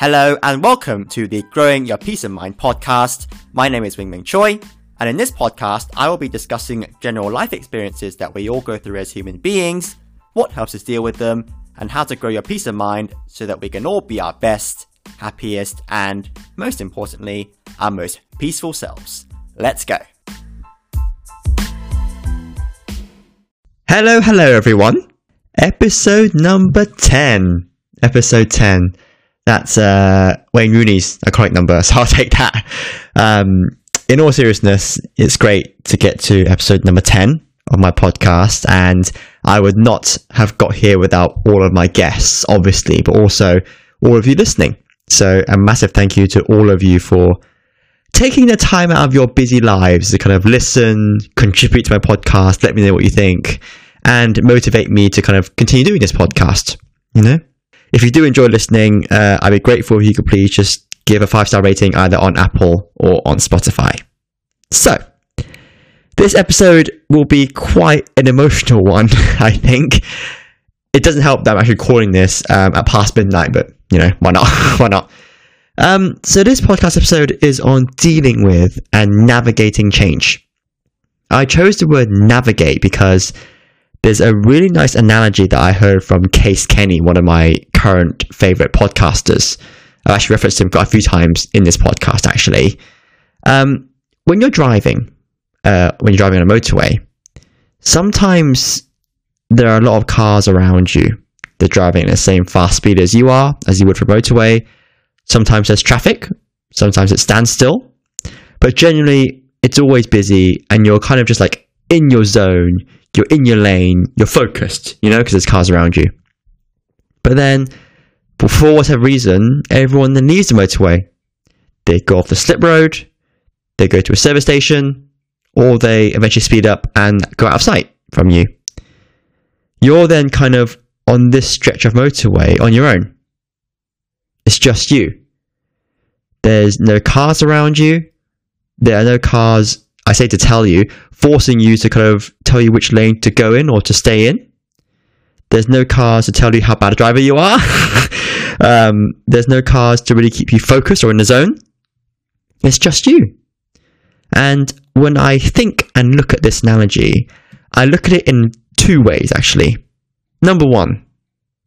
Hello and welcome to the Growing Your Peace of Mind podcast. My name is Wing Ming Choi, and in this podcast, I will be discussing general life experiences that we all go through as human beings, what helps us deal with them, and how to grow your peace of mind so that we can all be our best, happiest, and most importantly, our most peaceful selves. Let's go. Hello, hello everyone. Episode number 10. Episode 10. That's uh, Wayne Rooney's correct number, so I'll take that. Um, in all seriousness, it's great to get to episode number 10 of my podcast, and I would not have got here without all of my guests, obviously, but also all of you listening. So, a massive thank you to all of you for taking the time out of your busy lives to kind of listen, contribute to my podcast, let me know what you think, and motivate me to kind of continue doing this podcast. You know? If you do enjoy listening, uh, I'd be grateful if you could please just give a five star rating either on Apple or on Spotify. So, this episode will be quite an emotional one, I think. It doesn't help that I'm actually calling this um, at past midnight, but you know, why not? why not? Um, so, this podcast episode is on dealing with and navigating change. I chose the word navigate because there's a really nice analogy that I heard from Case Kenny, one of my current favorite podcasters. I've actually referenced him quite a few times in this podcast, actually. Um, when you're driving, uh, when you're driving on a motorway, sometimes there are a lot of cars around you. They're driving at the same fast speed as you are, as you would for motorway. Sometimes there's traffic, sometimes it stands still, but generally it's always busy and you're kind of just like in your zone you're in your lane, you're focused, you know, because there's cars around you. But then, for whatever reason, everyone then leaves the motorway. They go off the slip road, they go to a service station, or they eventually speed up and go out of sight from you. You're then kind of on this stretch of motorway on your own. It's just you. There's no cars around you. There are no cars I say to tell you, forcing you to kind of tell you which lane to go in or to stay in. There's no cars to tell you how bad a driver you are. um, there's no cars to really keep you focused or in the zone. It's just you. And when I think and look at this analogy, I look at it in two ways actually. Number one,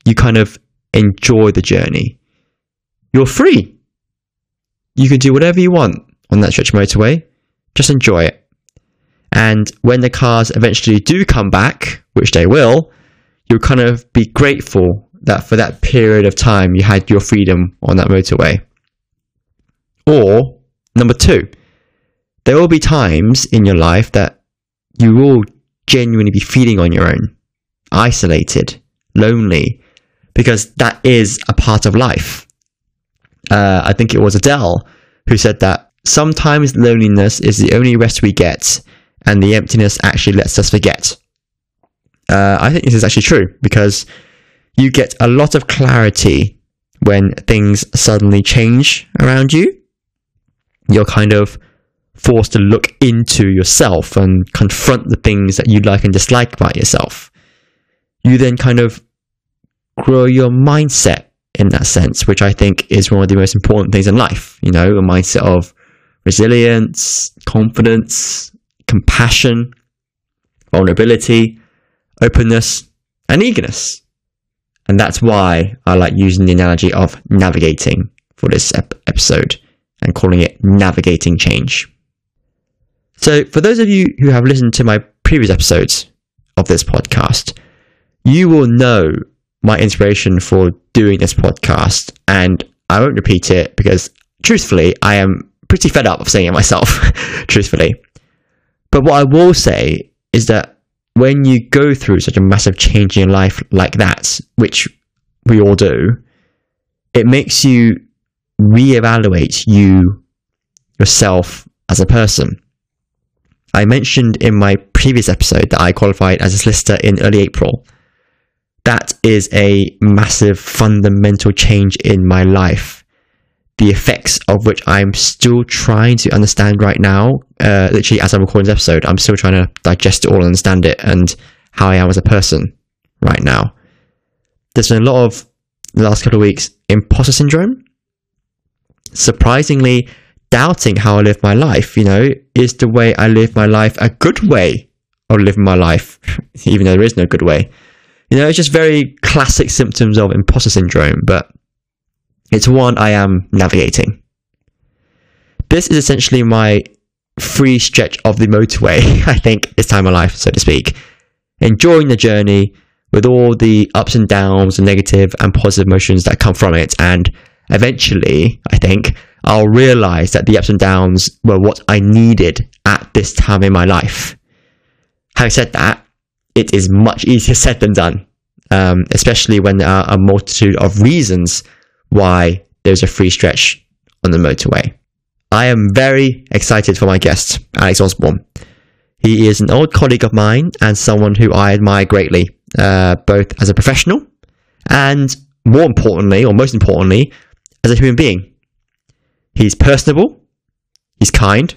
you kind of enjoy the journey. You're free. You can do whatever you want on that stretch motorway. Just enjoy it. And when the cars eventually do come back, which they will, you'll kind of be grateful that for that period of time you had your freedom on that motorway. Or, number two, there will be times in your life that you will genuinely be feeling on your own, isolated, lonely, because that is a part of life. Uh, I think it was Adele who said that sometimes loneliness is the only rest we get, and the emptiness actually lets us forget. Uh, I think this is actually true because you get a lot of clarity when things suddenly change around you. You're kind of forced to look into yourself and confront the things that you like and dislike about yourself. You then kind of grow your mindset in that sense, which I think is one of the most important things in life. You know, a mindset of resilience, confidence, compassion, vulnerability, openness, and eagerness. And that's why I like using the analogy of navigating for this ep- episode and calling it navigating change. So, for those of you who have listened to my previous episodes of this podcast, you will know my inspiration for doing this podcast. And I won't repeat it because, truthfully, I am pretty fed up of saying it myself, truthfully. But what I will say is that when you go through such a massive change in your life like that, which we all do, it makes you reevaluate you yourself as a person. I mentioned in my previous episode that I qualified as a solicitor in early April. That is a massive fundamental change in my life the effects of which I'm still trying to understand right now. Uh, literally, as I'm recording this episode, I'm still trying to digest it all, and understand it, and how I am as a person right now. There's been a lot of the last couple of weeks imposter syndrome surprisingly doubting how I live my life. You know, is the way I live my life a good way of living my life, even though there is no good way? You know, it's just very classic symptoms of imposter syndrome, but it's one I am navigating. This is essentially my free stretch of the motorway, I think, this time of life, so to speak. Enjoying the journey with all the ups and downs, the negative and positive emotions that come from it. And eventually, I think, I'll realize that the ups and downs were what I needed at this time in my life. Having said that, it is much easier said than done, um, especially when there are a multitude of reasons why there's a free stretch on the motorway. I am very excited for my guest, Alex Osborne. He is an old colleague of mine and someone who I admire greatly, uh, both as a professional and more importantly, or most importantly, as a human being. He's personable, he's kind,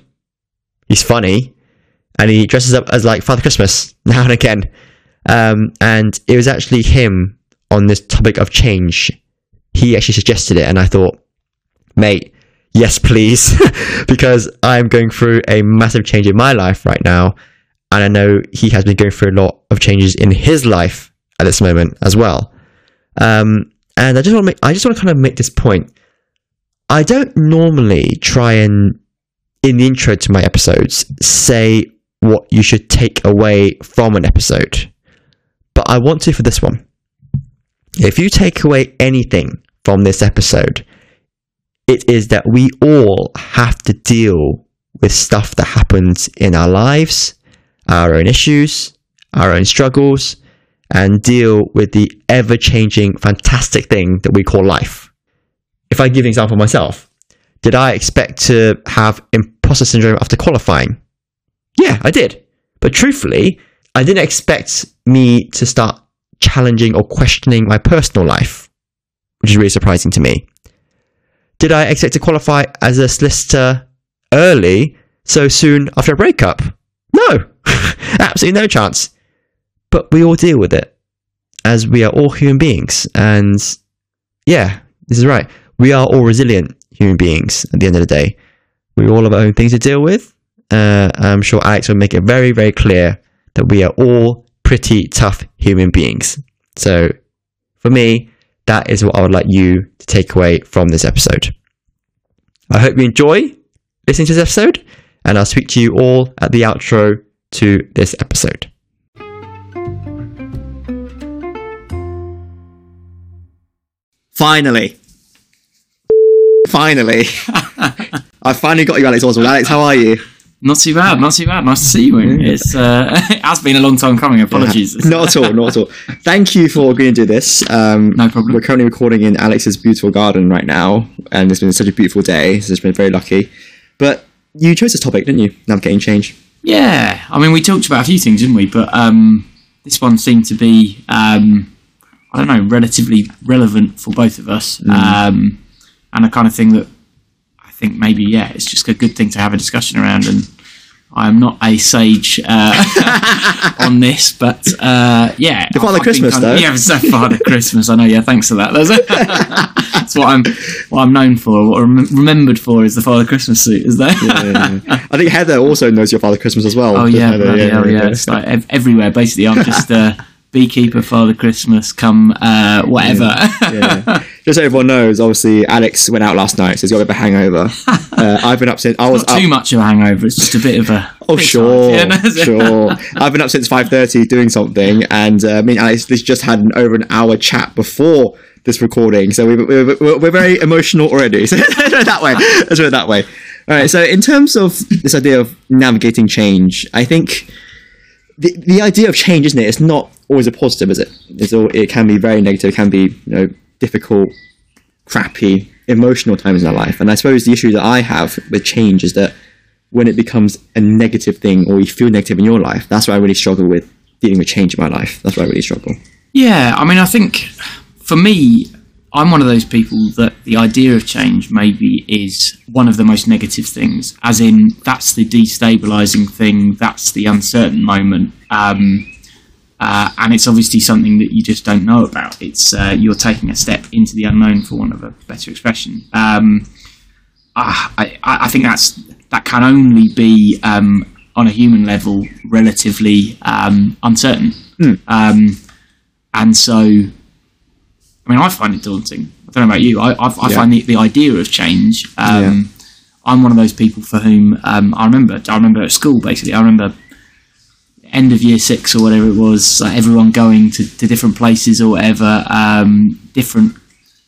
he's funny, and he dresses up as like Father Christmas now and again. Um, and it was actually him on this topic of change. He actually suggested it, and I thought, mate, yes, please, because I'm going through a massive change in my life right now. And I know he has been going through a lot of changes in his life at this moment as well. Um, and I just want to make, I just want to kind of make this point. I don't normally try and, in the intro to my episodes, say what you should take away from an episode. But I want to for this one. If you take away anything from this episode, it is that we all have to deal with stuff that happens in our lives, our own issues, our own struggles, and deal with the ever changing, fantastic thing that we call life. If I give an example myself, did I expect to have imposter syndrome after qualifying? Yeah, I did. But truthfully, I didn't expect me to start challenging or questioning my personal life, which is really surprising to me. Did I expect to qualify as a solicitor early, so soon after a breakup? No, absolutely no chance. But we all deal with it, as we are all human beings. And yeah, this is right. We are all resilient human beings at the end of the day. We all have our own things to deal with. Uh, I'm sure Alex will make it very, very clear that we are all pretty tough human beings. So for me, that is what I would like you to take away from this episode. I hope you enjoy listening to this episode, and I'll speak to you all at the outro to this episode. Finally. Finally. I finally got you, Alex Osborne. Alex, how are you? Not too bad, not too bad. Nice to see you. It's uh, it has been a long time coming. Apologies. Yeah, not at all, not at all. Thank you for agreeing to do this. Um, no problem. We're currently recording in Alex's beautiful garden right now, and it's been such a beautiful day. So it's been very lucky. But you chose this topic, didn't you? Navigating change. Yeah, I mean, we talked about a few things, didn't we? But um, this one seemed to be, um, I don't know, relatively relevant for both of us, mm. Um, and a kind of thing that I think maybe, yeah, it's just a good thing to have a discussion around and I am not a sage uh, on this, but uh, yeah, the Father Christmas kind of, though. Yeah, it's Father Christmas. I know. Yeah, thanks for that. That's, that's what I'm what I'm known for, or remembered for, is the Father Christmas suit. Is there? yeah, yeah, yeah. I think Heather also knows your Father Christmas as well. Oh yeah, Heather, yeah, yeah, yeah, It's like ev- everywhere. Basically, I'm just. Uh, beekeeper, Father Christmas, come uh, whatever. Yeah, yeah. Just so everyone knows, obviously Alex went out last night, so he's got a bit of a hangover. Uh, I've been up since I was Not too much of a hangover. It's just a bit of a. Oh sure, yeah, sure. I've been up since five thirty doing something, and uh, me and Alex just had an over an hour chat before this recording, so we, we, we're, we're very emotional already. So let's put it that way. Let's put it that way. All right. So in terms of this idea of navigating change, I think the the idea of change, isn't it? It's not always a positive, is it? It's all, it can be very negative. It can be you know difficult, crappy, emotional times in our life. And I suppose the issue that I have with change is that when it becomes a negative thing or you feel negative in your life, that's where I really struggle with dealing with change in my life. That's where I really struggle. Yeah, I mean, I think for me, I'm one of those people that the idea of change maybe is one of the most negative things, as in that's the destabilizing thing, that's the uncertain moment. Um, uh, and it's obviously something that you just don't know about. It's uh, you're taking a step into the unknown, for want of a better expression. Um, I, I I think that's that can only be um, on a human level relatively um, uncertain. Um, and so, I mean, I find it daunting. I don't know about you. I, I, I Yeah. find the, the idea of change. Um, I'm one of those people for whom um, I remember. I remember at school basically. I remember end of year six or whatever it was. Like everyone going to, to different places or whatever. Um, different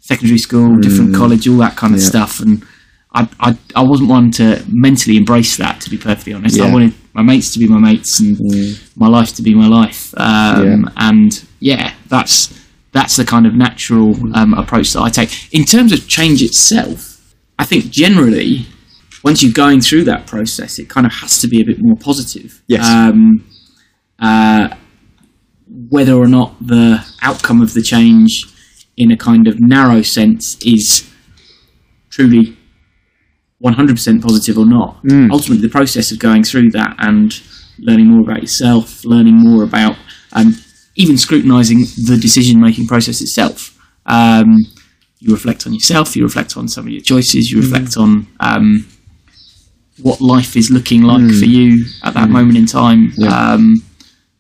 secondary school, different college, all that kind of Mm. Yeah. stuff. And I, I I wasn't one to mentally embrace that. To be perfectly honest, I Yeah. Mm. wanted my mates to be my mates and my life to be my life. Um, And yeah, that's that's the kind of natural um, approach that I take. In terms of change itself, I think generally, once you're going through that process, it kind of has to be a bit more positive. Yes. Um, uh, whether or not the outcome of the change, in a kind of narrow sense, is truly 100% positive or not. Ultimately, the process of going through that and learning more about yourself, learning more about um, even scrutinizing the decision making process itself. Um, you reflect on yourself, you reflect on some of your choices, you reflect on um, what life is looking like for you at that moment in time. Um,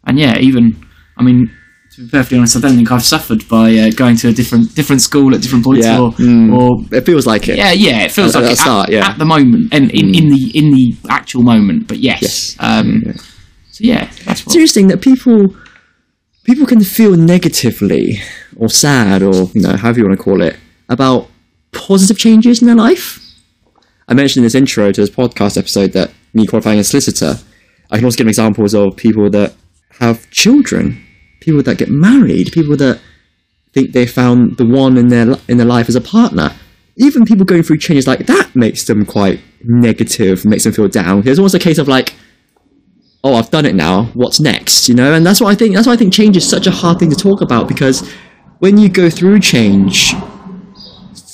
and yeah, even, I mean, to be perfectly honest, I don't think I've suffered by uh, going to a different different school at different points Yeah. or, Mm. or It feels like it. yeah, yeah, it feels At- like at it the start, at, yeah. at the moment and in, in the in the actual moment. But yes, Yes. Um, Yeah. so yeah, that's It's interesting that people people can feel negatively or sad or you know however you want to call it about positive changes in their life. I mentioned in this intro to this podcast episode that me qualifying as solicitor, I can also give examples of people that have children, people that get married, people that think they found the one in their in their life as a partner. Even people going through changes like that makes them quite negative, makes them feel down. There's almost a case of like, oh, I've done it now. What's next? You know, and that's what I think. That's why I think change is such a hard thing to talk about because when you go through change,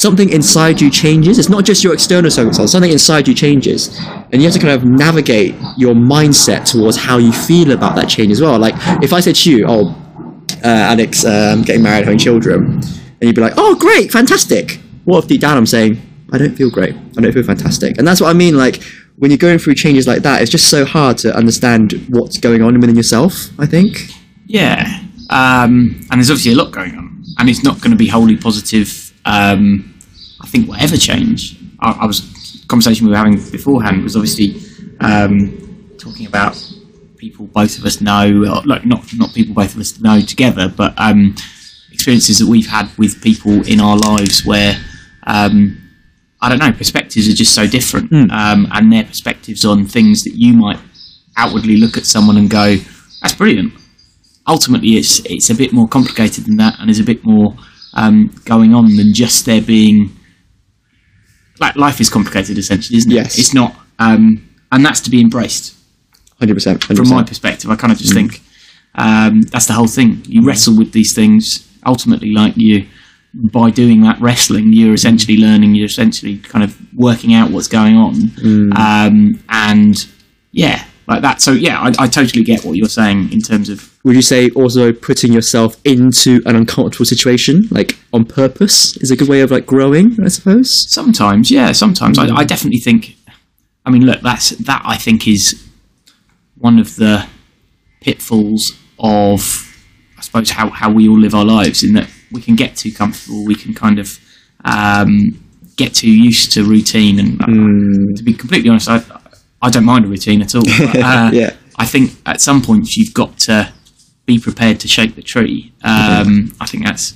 something inside you changes. It's not just your external circumstances. Something inside you changes, and you have to kind of navigate your mindset towards how you feel about that change as well. Like if I said to you, "Oh, uh, Alex, um, getting married, having children," and you'd be like, "Oh, great, fantastic." What if deep down I'm saying, "I don't feel great. I don't feel fantastic," and that's what I mean. Like when you're going through changes like that, it's just so hard to understand what's going on within yourself. I think. Yeah, um, and there's obviously a lot going on, and it's not going to be wholly positive. Um, I think whatever change, I, I was conversation we were having beforehand was obviously um, talking about people both of us know, like not not people both of us know together, but um, experiences that we've had with people in our lives where um, I don't know perspectives are just so different, um, and their perspectives on things that you might outwardly look at someone and go, "That's brilliant." Ultimately, it's it's a bit more complicated than that, and there's a bit more um, going on than just there being. Like life is complicated, essentially, isn't it? Yes. It's not, um, and that's to be embraced Hundred percent. from my perspective, I kind of just think um, that's the whole thing. You wrestle with these things. Ultimately, like you, by doing that wrestling, you're essentially learning. You're essentially kind of working out what's going on, um, and yeah, like that. So yeah, I, I totally get what you're saying in terms of Would you say also putting yourself into an uncomfortable situation, like on purpose, is a good way of like growing? I suppose. sometimes. Yeah, sometimes I, I definitely think. I mean, look, that's that. I think is one of the pitfalls of, I suppose, how, how we all live our lives. In that we can get too comfortable, we can kind of um, get too used to routine. And uh, to be completely honest, I I don't mind a routine at all. But, uh, Yeah. I think at some point you've got to be prepared to shake the tree. Um, I think that's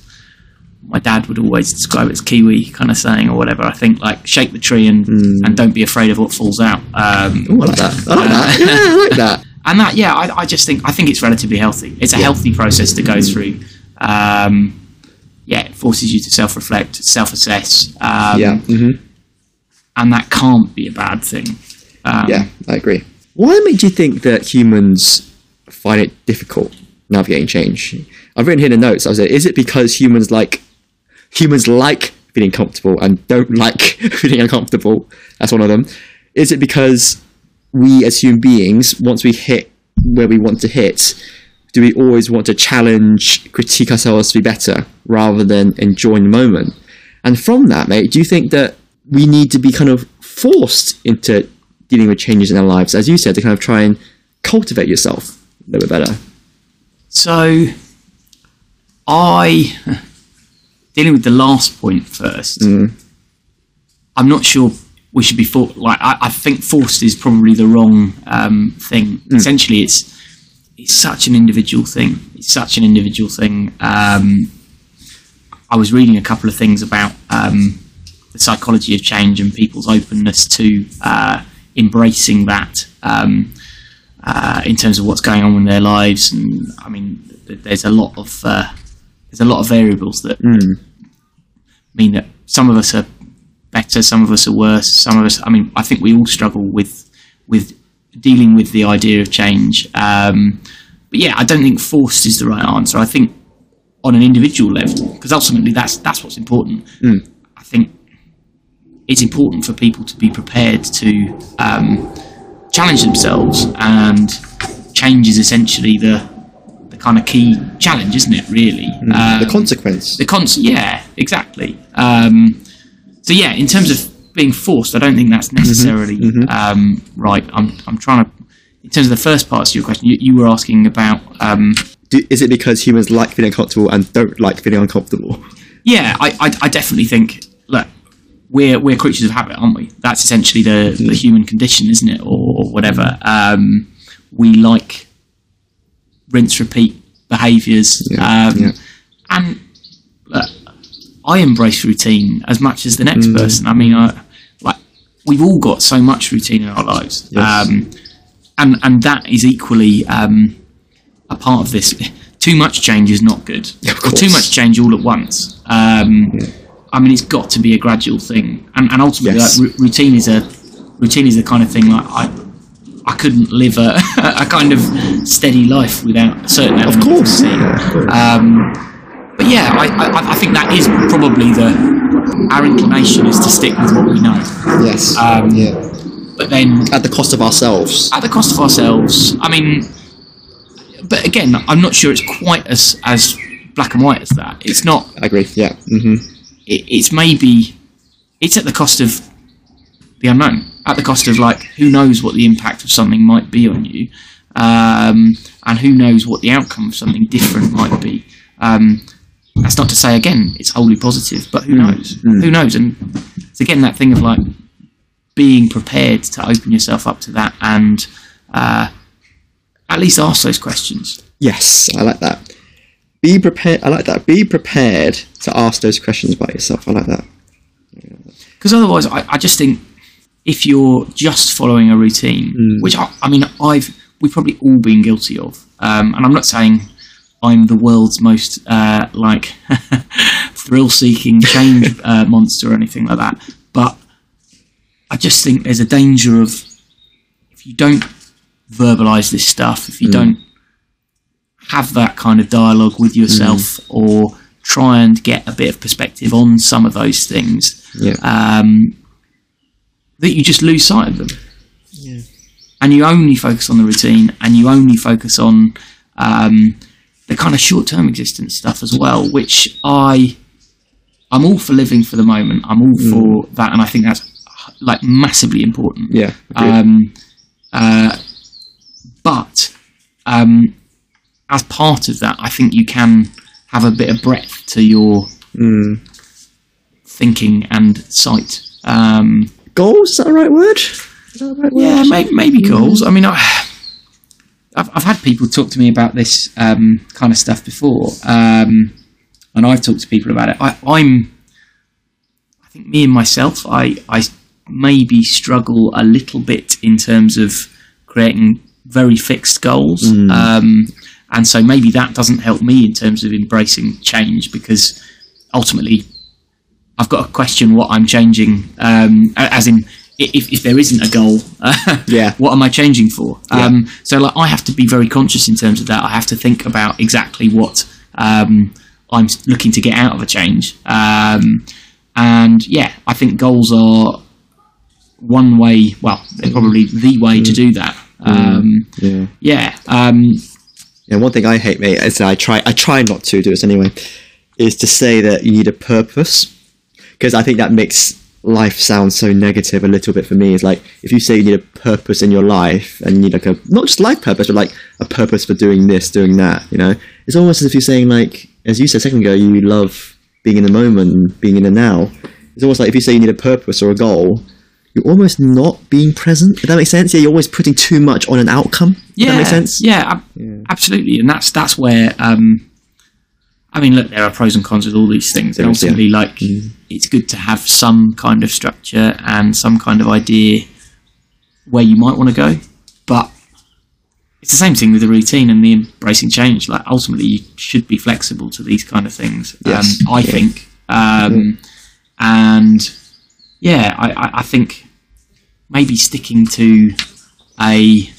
my dad would always describe it as Kiwi kind of saying or whatever. I think like shake the tree and and don't be afraid of what falls out. Um, Oh, I like that. I like that. Yeah, I like that. and that yeah, I, I just think I think it's relatively healthy. It's a healthy process to go through. Um, yeah, it forces you to self reflect, self assess. Um, Yeah. hmm and that can't be a bad thing. Um, Yeah, I agree. Why made you think that humans find it difficult navigating change? I've written here in the notes. I was like, is it because humans like humans like feeling comfortable and don't like feeling uncomfortable? That's one of them. Is it because we as human beings, once we hit where we want to hit, do we always want to challenge, critique ourselves to be better rather than enjoying the moment? And from that, mate, do you think that we need to be kind of forced into dealing with changes in our lives, as you said, to kind of try and cultivate yourself a little bit better? So, I dealing with the last point first. I'm not sure we should be for like. I, I think forced is probably the wrong um, thing. Essentially, it's it's such an individual thing. It's such an individual thing. Um, I was reading a couple of things about um, the psychology of change and people's openness to uh, embracing that um, uh, in terms of what's going on in their lives. And I mean, there's a lot of uh, there's a lot of variables that mean that some of us are better, some of us are worse, some of us. I mean, I think we all struggle with with dealing with the idea of change. Um, but yeah, I don't think forced is the right answer. I think on an individual level, because ultimately that's that's what's important. I think it's important for people to be prepared to um, challenge themselves, and change is essentially the the kind of key challenge, isn't it? Really, um, the consequence. the cons yeah exactly um, so yeah in terms of being forced i don't think that's necessarily Um, right I'm, I'm trying to in terms of the first parts of your question you, you were asking about um, Do, is it because humans like feeling comfortable and don't like feeling uncomfortable? yeah I, I, I definitely think look we're we're creatures of habit aren't we that's essentially the, the human condition isn't it or, or whatever um, we like rinse repeat behaviors Yeah, um, yeah. and uh, I embrace routine as much as the next Mm. person. I mean, I, like we've all got so much routine in our lives, Yes. um, and and that is equally um, a part of this. Too much change is not good, Of or too much change all at once. Um, I mean, it's got to be a gradual thing, and, and ultimately, Yes. like, r- routine is a routine is the kind of thing like I. I couldn't live a, a kind of steady life without a certain element of course. Of. Um, but yeah, I, I, I think that is probably the our inclination is to stick with what we know. Yes. Um, yeah. But then At the cost of ourselves. at the cost of ourselves, I mean, but again, I'm not sure it's quite as as black and white as that. It's not. I agree. Yeah. hmm It, it's maybe it's at the cost of the unknown. At the cost of like who knows what the impact of something might be on you, um, and who knows what the outcome of something different might be. Um, that's not to say again it's wholly positive, but who knows? Who knows? And it's again that thing of like being prepared to open yourself up to that and uh, at least ask those questions. Yes, I like that. Be prepared. I like that. Be prepared to ask those questions about yourself. I like that. Because otherwise, I, I just think if you're just following a routine, which I, I mean, I've we've probably all been guilty of, um, and I'm not saying I'm the world's most uh, like thrill-seeking change uh, monster or anything like that, I just think there's a danger of if you don't verbalize this stuff, if you don't have that kind of dialogue with yourself, or try and get a bit of perspective on some of those things, Yeah. um, that you just lose sight of them. And you only focus on the routine and you only focus on um, the kind of short term existence stuff as well, which I I'm all for living for the moment. I'm all for that and I think that's like massively important. yeah. Um, uh, but um, as part of that, I think you can have a bit of breadth to your thinking and sight. Um, Goals. Is that the right word? The right word? yeah, maybe, maybe goals. I mean, I, I've, I've had people talk to me about this um, kind of stuff before, um, and I've talked to people about it. I, I'm, I think me and myself, I, I maybe struggle a little bit in terms of creating very fixed goals, um, and so maybe that doesn't help me in terms of embracing change because ultimately I've got to question what I'm changing, um, as in if, if there isn't a goal, Yeah. what am I changing for? Um, so like I have to be very conscious in terms of that. I have to think about exactly what um, I'm looking to get out of a change. Um, and yeah, I think goals are one way. Well, probably the way to do that. Um, Yeah. yeah. Um, Yeah, one thing I hate, mate, is I try I try not to do this anyway, is to say that you need a purpose, because I think that makes life sounds so negative a little bit for me is like if you say you need a purpose in your life and you need like a not just life purpose but like a purpose for doing this doing that you know it's almost as if you're saying like as you said a second ago you love being in the moment and being in the now it's almost like if you say you need a purpose or a goal you're almost not being present if that makes sense yeah you're always putting too much on an outcome yeah, that makes sense Yeah, ab- absolutely, and that's that's where. Um, I mean, look, there are pros and cons with all these things, and There is, yeah. ultimately, like, it's good to have some kind of structure and some kind of idea where you might want to go, but it's the same thing with the routine and the embracing change. Like, ultimately, you should be flexible to these kind of things. Yes. Um, I Yeah. think, um, and yeah, I, I, I think maybe sticking to a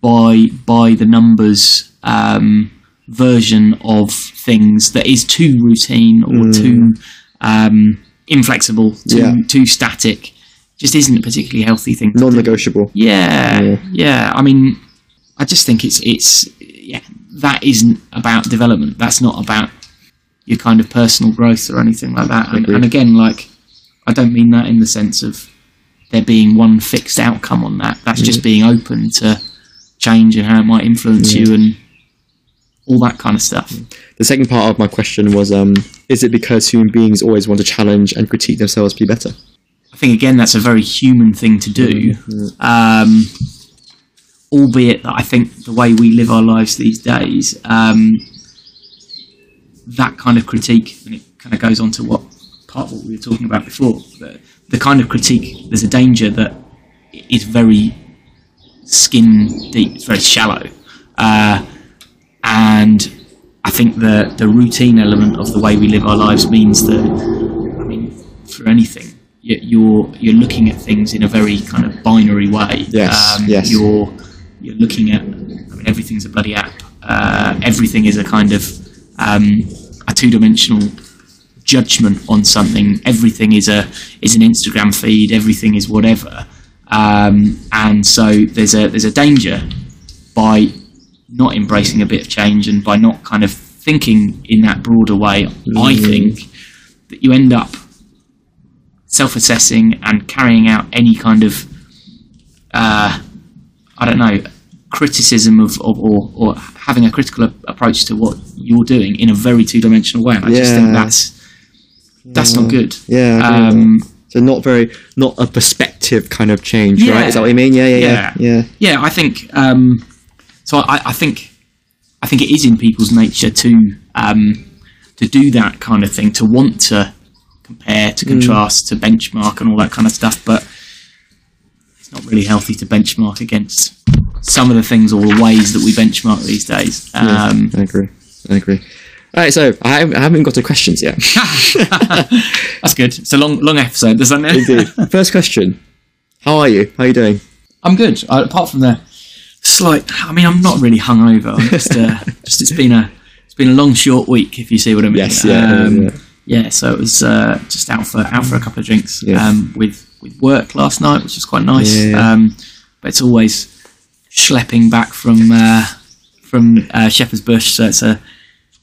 by by the numbers um, version of things that is too routine or too um, inflexible, too Yeah. too static, just isn't a particularly healthy thing. To non-negotiable Yeah, Yeah. yeah, I mean, I just think it's it's yeah that isn't about development. That's not about your kind of personal growth or anything like that. And, and again, like I don't mean that in the sense of there being one fixed outcome on that. That's just being open to change and how it might influence you and all that kind of stuff. The second part of my question was, um, is it because human beings always want to challenge and critique themselves to be better? I think again that's a very human thing to do. Um, albeit that I think the way we live our lives these days, um, that kind of critique, and it kind of goes on to what part of what we were talking about before. The, the kind of critique, there's a danger that is very skin deep, it's very shallow, uh, and I think the the routine element of the way we live our lives means that I mean, for anything, you- you're you're looking at things in a very kind of binary way. Yes, Um, yes. You're you're looking at. I mean, everything's a bloody app. Uh, everything is a kind of um, a two-dimensional judgment on something. Everything is a is an Instagram feed. Everything is whatever. Um, and so there's a there's a danger by not embracing a bit of change and by not kind of thinking in that broader way. I think that you end up self-assessing and carrying out any kind of uh, I don't know criticism of, of or, or having a critical approach to what you're doing in a very two-dimensional way. And I just think that's that's not good. Yeah, I agree with Um, So not very, not a perspective kind of change, Yeah. right? Is that what you mean? Yeah, yeah, yeah, yeah. yeah, I think um, so. I, I think I think it is in people's nature to um, to do that kind of thing, to want to compare, Mm. to contrast, to benchmark, and all that kind of stuff. But it's not really healthy to benchmark against some of the things or the ways that we benchmark these days. Um, I agree. I agree. All right, so I haven't, I haven't got to questions yet. that's good. It's a long, long episode, doesn't it? Indeed. First question: How are you? How are you doing? I'm good. Uh, apart from the slight, I mean, I'm not really hungover. I'm just, uh, just it's been a it's been a long, short week, if you see what I mean. Yes, yeah, Um, yeah. yeah. So it was uh, just out for out for a couple of drinks Yeah. um, with with work last night, which was quite nice. Yeah, yeah. Um, but it's always schlepping back from uh, from uh, Shepherd's Bush, so it's a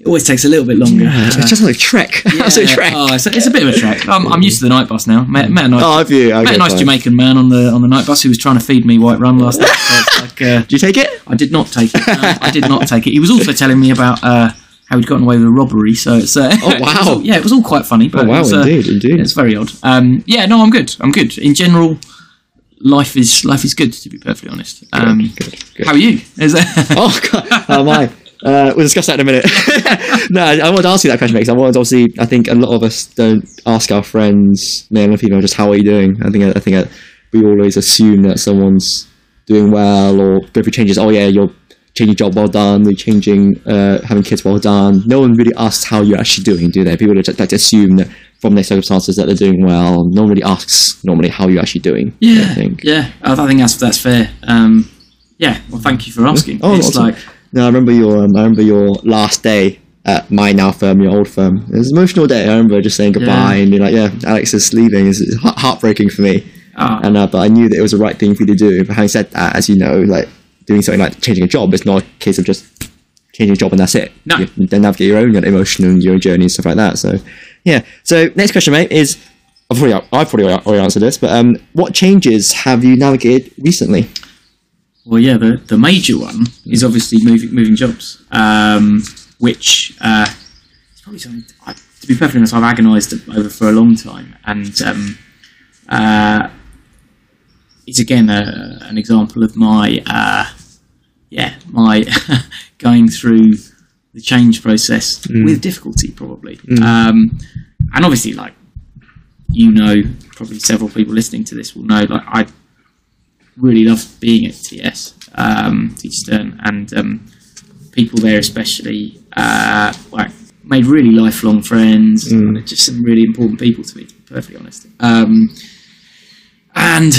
it always takes a little bit longer. It's Uh, just like a trek. yeah. That's a trek. Oh, it's a, it's a bit of a trek. I'm, I'm used to the night bus now. Met, met a nice, Oh, have you? met a nice fine. Jamaican man on the on the night bus who was trying to feed me white rum last night. So like, uh, Did you take it? I did not take it. No, I did not take it. He was also telling me about uh, how he'd gotten away with a robbery. So it's uh, Oh, it wow. all- yeah, it was all quite funny. But Oh, wow, it was, uh, indeed, indeed. It's very odd. Um, yeah, no, I'm good. I'm good. In general, life is life is good. To be perfectly honest. Um, good, good. How are you? Is that? Oh, God. oh my. Uh, we'll discuss that in a minute. no, I, I wanted to ask you that question because I wanted to obviously. I think a lot of us don't ask our friends, male and female, just how are you doing. I think I think uh we always assume that someone's doing well or going through changes. Oh yeah, you're changing job, well done. You're changing, uh, having kids, well done. No one really asks how you're actually doing, do they? People just like to assume that from their circumstances that they're doing well. No one really asks normally how you're actually doing. yeah, I think. yeah. I think that's that's fair. Um, yeah. Well, thank you for asking. Oh, it's awesome. like No, I remember your um, I remember your last day at my now firm, your old firm. It was an emotional day. I remember just saying goodbye Yeah. and being like, "Yeah, Alex is leaving." It's, it's heartbreaking for me, ah, and uh, but I knew that it was the right thing for you to do. But having said that, as you know, like doing something like changing a job is not a case of just changing a job and that's it. No. You then navigate your own emotion and your own journey and stuff like that. So, yeah. So next question, mate, is I've already, I've probably already answered this, but um, what changes have you navigated recently? Well, yeah, the, the major one is obviously moving moving jobs, um, which uh, is probably something. I, to be perfectly honest, I've agonised over for a long time, and um, uh, it's again a, an example of my uh, yeah my going through the change process with difficulty, probably, um, and obviously, like you know, probably several people listening to this will know, like I really loved being at TS, um, Teacher Stern, and um, people there especially uh, like made really lifelong friends. And just some really important people to me, to be perfectly honest. Um, and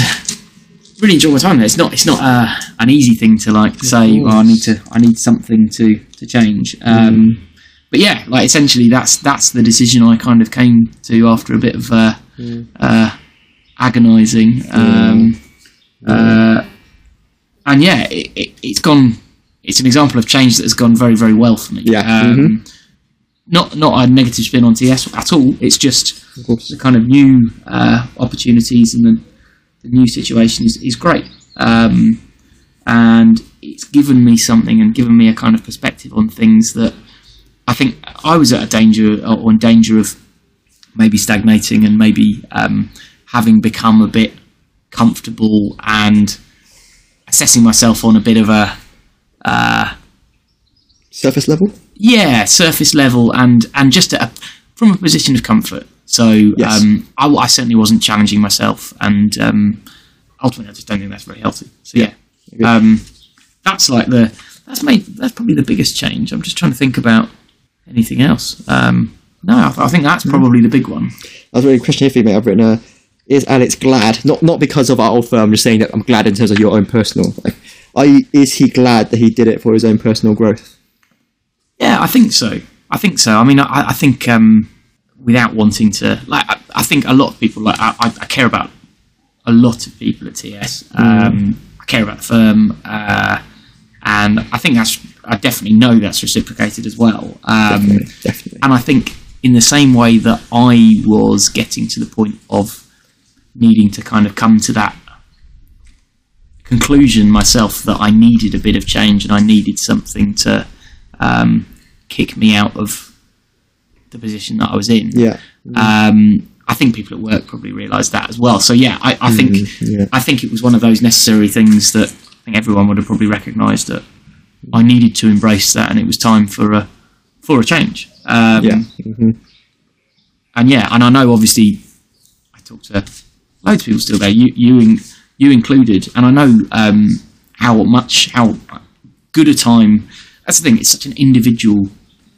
really enjoy my time there. It's not it's not uh, an easy thing to like say. Well, I need to I need something to to change. Um, But yeah, like essentially that's that's the decision I kind of came to after a bit of uh, uh, agonising. Um, uh, and yeah, it, it, it's gone. It's an example of change that has gone very, very well for me. Yeah. Um, Not not a negative spin on TS at all. It's just the kind of new uh, opportunities and the, the new situation is, is great. Um, and it's given me something and given me a kind of perspective on things that I think I was at a danger or in danger of maybe stagnating and maybe um, having become a bit comfortable and assessing myself on a bit of a uh, Surface level? yeah surface level and and just a, from a position of comfort so Yes. um, I, I certainly wasn't challenging myself and um, ultimately I just don't think that's very healthy so yeah, Agreed. Um, that's like the that's made that's probably the biggest change I'm just trying to think about anything else um, no I, I think that's probably the big one I was really a question here for you, mate. I've written, uh, is Alex glad? Not not because of our old firm, just saying that I'm glad in terms of your own personal. Like, are you, is he glad that he did it for his own personal growth? Yeah, I think so. I think so. I mean, I, I think um, without wanting to, like, I, I think a lot of people, like, I, I care about a lot of people at TS. Um, I care about the firm, uh, and I think that's, I definitely know that's reciprocated as well. Um, Definitely, definitely. and I think in the same way that I was getting to the point of needing to kind of come to that conclusion myself that I needed a bit of change and I needed something to um, kick me out of the position that I was in. Yeah. Um, I think people at work probably realised that as well. So yeah, I, I think Mm, yeah. I think it was one of those necessary things that I think everyone would have probably recognised that I needed to embrace that, and it was time for a for a change. Um, Yeah. hmm and yeah, and I know obviously I talked to loads of people still there, you you in, you included, and I know um, how much how good a time. That's the thing; it's such an individual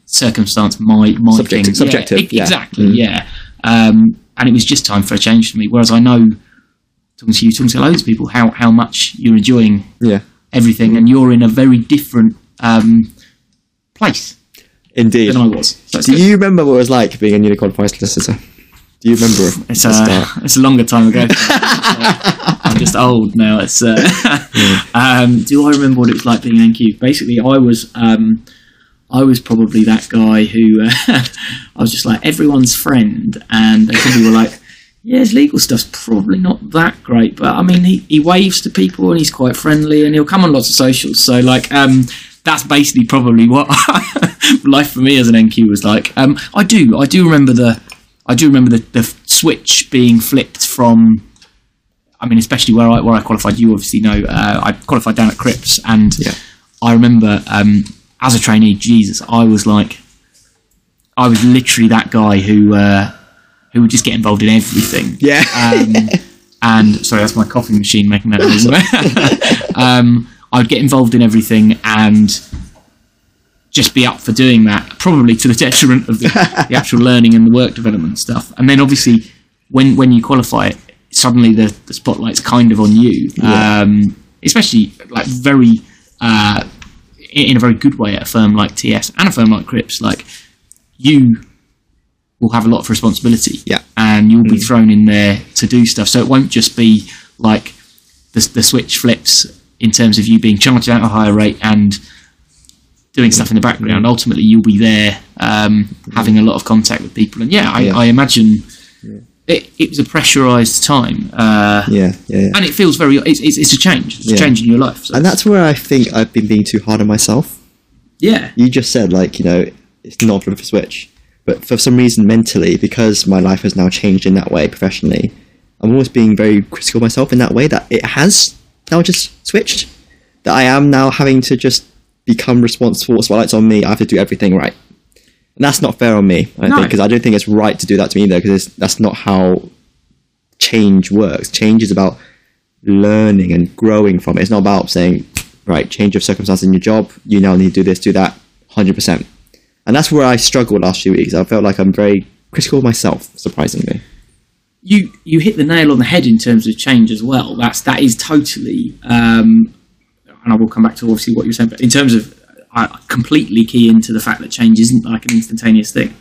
circumstance. My my Subjective- thing, subjective, yeah, yeah. exactly, Mm. yeah. Um, and it was just time for a change for me. Whereas I know talking to you, talking to loads of people, how how much you're enjoying Yeah. everything, and you're in a very different um, place Indeed. than I was. So Do good. you remember what it was like being a newly qualified solicitor? Do you remember? It's start? it's a longer time ago. I'm just old now. It's uh, um, do I remember what it was like being an NQ? Basically, I was um, I was probably that guy who uh, I was just like everyone's friend, and they probably were like. Yeah, his legal stuff's probably not that great, but I mean, he, he waves to people and he's quite friendly and he'll come on lots of socials. So, like, um, that's basically probably what life for me as an NQ was like. Um, I do, I do remember the, I do remember the, the switch being flipped from. I mean, especially where I where I qualified, you obviously know. Uh, I qualified down at Cripps, and Yeah. I remember um, as a trainee, Jesus, I was like, I was literally that guy who uh, who would just get involved in everything. Yeah. Um, and sorry, that's my coffee machine making that noise. um, I'd get involved in everything and just be up for doing that, probably to the detriment of the, the actual learning and the work development stuff. And then obviously, when when you qualify, suddenly the, the spotlight's kind of on you, Yeah. um, especially like very uh, in a very good way at a firm like TS and a firm like Cripps. Like you will have a lot of responsibility Yeah. and you'll Mm. be thrown in there to do stuff. So it won't just be like the, the switch flips in terms of you being charged at a higher rate and doing stuff in the Mm. background. Ultimately, you'll be there um, having a lot of contact with people. And yeah, I, Yeah. I imagine it, it was a pressurized time, uh, Yeah, yeah, and it feels very. It's, it's, it's a change. It's Yeah. a change in your life. So And that's where I think I've been being too hard on myself. yeah, You just said like you know it's not flip a switch, but for some reason mentally, because my life has now changed in that way professionally, I'm always being very critical of myself in that way that it has now just switched. That I am now having to just become responsible. Spotlight's on me. I have to do everything right. And that's not fair on me, I No. think, because I don't think it's right to do that to me either, because that's not how change works. Change is about learning and growing from it. It's not about saying, right, change of circumstance in your job, you now need to do this, do that, 100%. And that's where I struggled last few weeks. I felt like I'm very critical of myself, surprisingly. you you hit the nail on the head in terms of change as well. That's that is totally, um, and I will come back to obviously what you're saying. But in terms of, I completely key into the fact that change isn't like an instantaneous thing.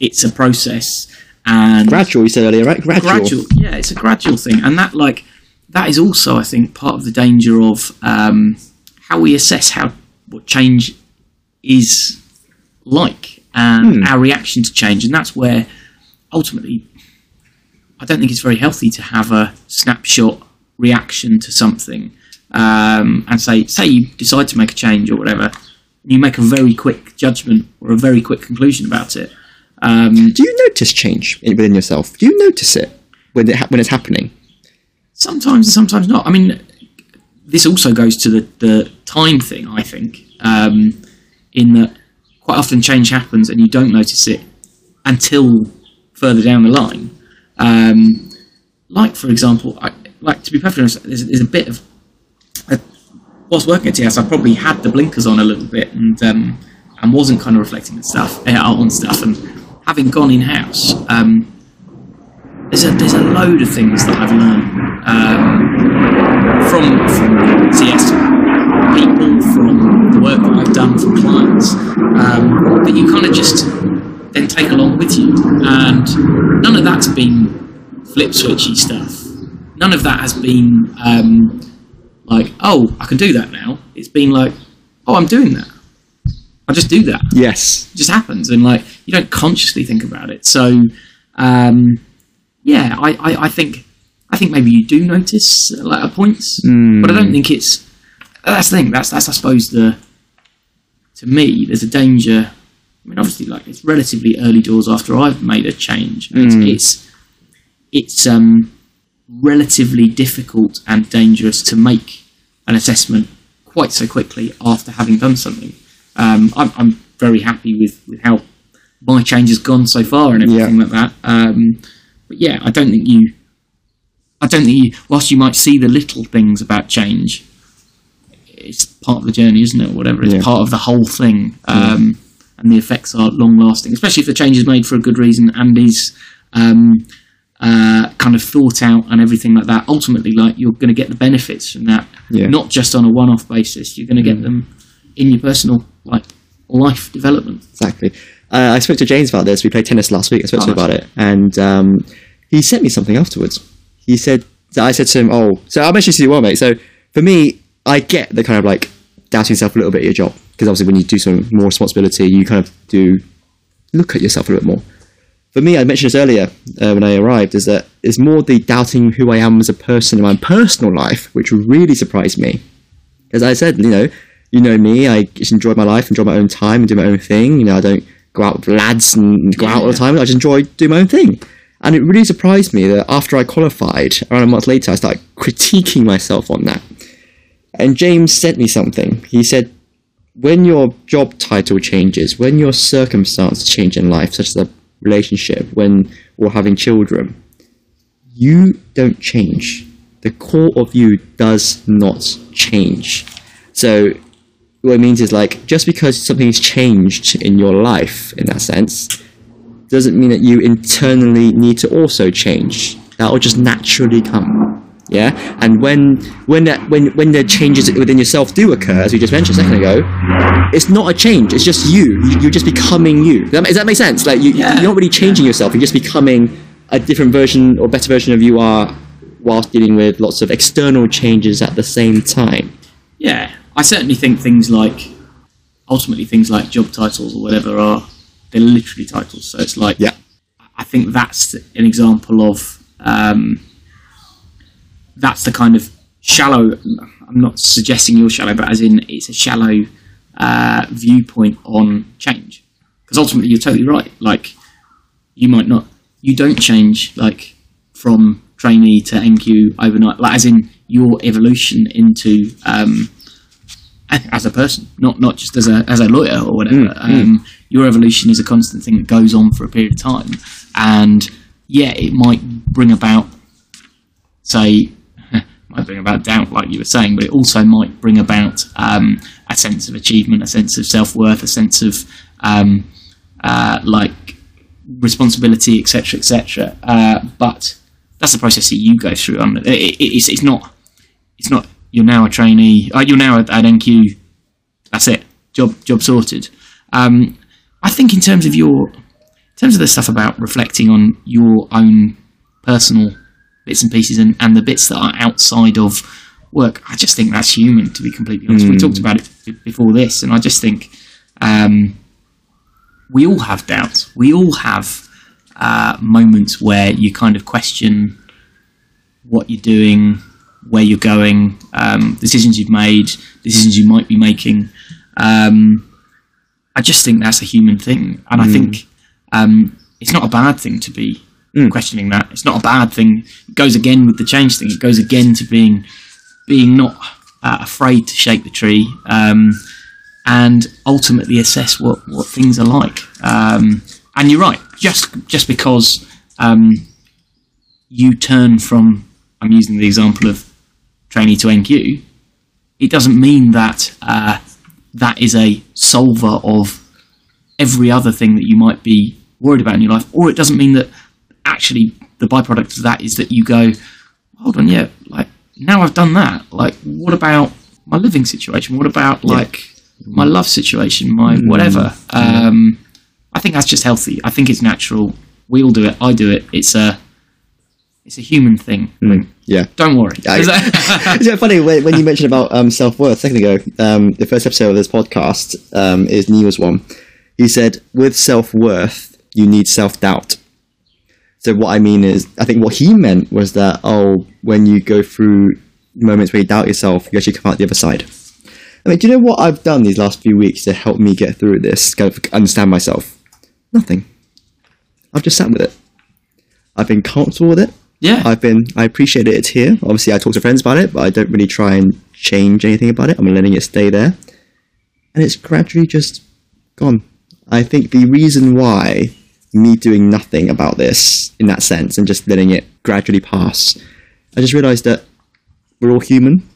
It's a process, and Gradual, you said earlier, right? Gradual. gradual. Yeah, it's a gradual thing, and that like that is also, I think, part of the danger of um, how we assess how what change is like and our reaction to change, and that's where ultimately I don't think it's very healthy to have a snapshot reaction to something um, and say say you decide to make a change or whatever, and you make a very quick judgment or a very quick conclusion about it. Um, Do you notice change within yourself? Do you notice it when, it ha- when it's happening? Sometimes and sometimes not. I mean, this also goes to the, the time thing, I think, um, in that quite often change happens and you don't notice it until further down the line. Um, like, for example, I, like to be perfectly honest, there's, there's a bit of. Whilst working at TS, I probably had the blinkers on a little bit and um, and wasn't kind of reflecting on stuff, uh, on stuff. And having gone in house, um, there's a there's a load of things that I've learned um, from from CS people, from the work that I've done for clients, um, that you kind of just then take along with you. And none of that's been flip switchy stuff. None of that has been um, like, oh, I can do that now. It's been like, oh, I'm doing that. I just do that. Yes. it just happens. And like you don't consciously think about it. So um yeah i i, I think i think maybe you do notice uh, like at points but i don't think it's that's the thing. That's that's i suppose the to me there's a danger. I mean obviously like it's relatively early doors after i've made a change. It's, it's it's um relatively difficult and dangerous to make an assessment quite so quickly after having done something um, I'm, I'm very happy with, with how my change has gone so far and everything like that. Um, but yeah, I don't think you. I don't think you. Whilst you might see the little things about change, it's part of the journey, isn't it? Or whatever. It's Yeah. part of the whole thing, um, and the effects are long lasting. Especially if the change is made for a good reason and is um, uh, kind of thought out and everything like that. Ultimately, like you're going to get the benefits from that, Yeah. not just on a one off basis. You're going to get them in your personal like life development. Exactly. Uh, I spoke to James about this. We played tennis last week. I spoke to him Oh, about it, and um, he sent me something afterwards. He said that I said to him, "Oh, so I'll mention to you well, mate. So for me, I get the kind of like doubting yourself a little bit at your job because obviously when you do some more responsibility, you kind of do look at yourself a little bit more. For me, I mentioned this earlier uh, when I arrived, is that it's more the doubting who I am as a person in my personal life, which really surprised me. As I said, you know, you know me, I just enjoy my life, enjoy my own time, and do my own thing. You know, I don't go out with lads and go out all the time. I just enjoy doing my own thing. And it really surprised me that after I qualified, around a month later, I started critiquing myself on that. And James sent me something. He said, when your job title changes, when your circumstances change in life, such as a relationship, when or having children, you don't change. The core of you does not change. So what it means is like just because something's changed in your life in that sense doesn't mean that you internally need to also change. That will just naturally come. Yeah, and when when that when when the changes within yourself do occur, as we just mentioned a second ago, it's not a change. It's just you. You- You're just becoming you. Does that, does that make sense? Like you, Yeah. you're not really changing yourself. You're just becoming a different version or better version of you are, whilst dealing with lots of external changes at the same time. Yeah, I certainly think things like ultimately things like job titles or whatever are they're literally titles. So it's like Yeah. I think that's an example of um, that's the kind of shallow. I'm not suggesting you're shallow, but as in it's a shallow uh, viewpoint on change. Because ultimately, you're totally right. Like you might not, you don't change like from trainee to NQ overnight. Like as in your evolution into um, as a person, not not just as a as a lawyer or whatever. Mm, um, Your evolution is a constant thing that goes on for a period of time, and yeah, it might bring about, say, might bring about doubt, like you were saying, but it also might bring about um, a sense of achievement, a sense of self worth, a sense of um, uh, like responsibility, etc., etc. Uh, but that's the process that you go through. It, it, it's, it's not. It's not. You're now a trainee. Uh, you're now at, at NQ. That's it. Job job sorted. Um, I think in terms of your, in terms of the stuff about reflecting on your own personal bits and pieces and, and the bits that are outside of work, I just think that's human. To be completely honest, we talked about it before this, and I just think um, we all have doubts. We all have uh, moments where you kind of question what you're doing, where you're going, um, decisions you've made, decisions you might be making. Um, I just think that's a human thing, and I think um, it's not a bad thing to be questioning that. It's not a bad thing. It goes again with the change thing. It goes again to being being not uh, afraid to shake the tree um, and ultimately assess what, what things are like. Um, and you're right. Just just because um, you turn from I'm using the example of trainee to NQ, it doesn't mean that uh, that is a solver of every other thing that you might be worried about in your life, or it doesn't mean that actually the byproduct of that is that you go, hold on, yeah, like now I've done that. Like, what about my living situation? What about like my love situation? My whatever. Um, I think that's just healthy. I think it's natural. We all do it. I do it. It's a it's a human thing. Yeah. Don't worry. I- it's funny when, when you mentioned about um, self worth a second ago. Um, the first episode of this podcast um, is Neil's one. He said, with self worth, you need self doubt. So what I mean is, I think what he meant was that oh, when you go through moments where you doubt yourself, you actually come out the other side. I mean, do you know what I've done these last few weeks to help me get through this, kind of understand myself? Nothing. I've just sat with it. I've been comfortable with it. yeah. I've been I appreciate it. It's here. Obviously, I talk to friends about it, but I don't really try and change anything about it. I'm letting it stay there, and it's gradually just gone. I think the reason why me doing nothing about this in that sense and just letting it gradually pass, I just realised that we're all human,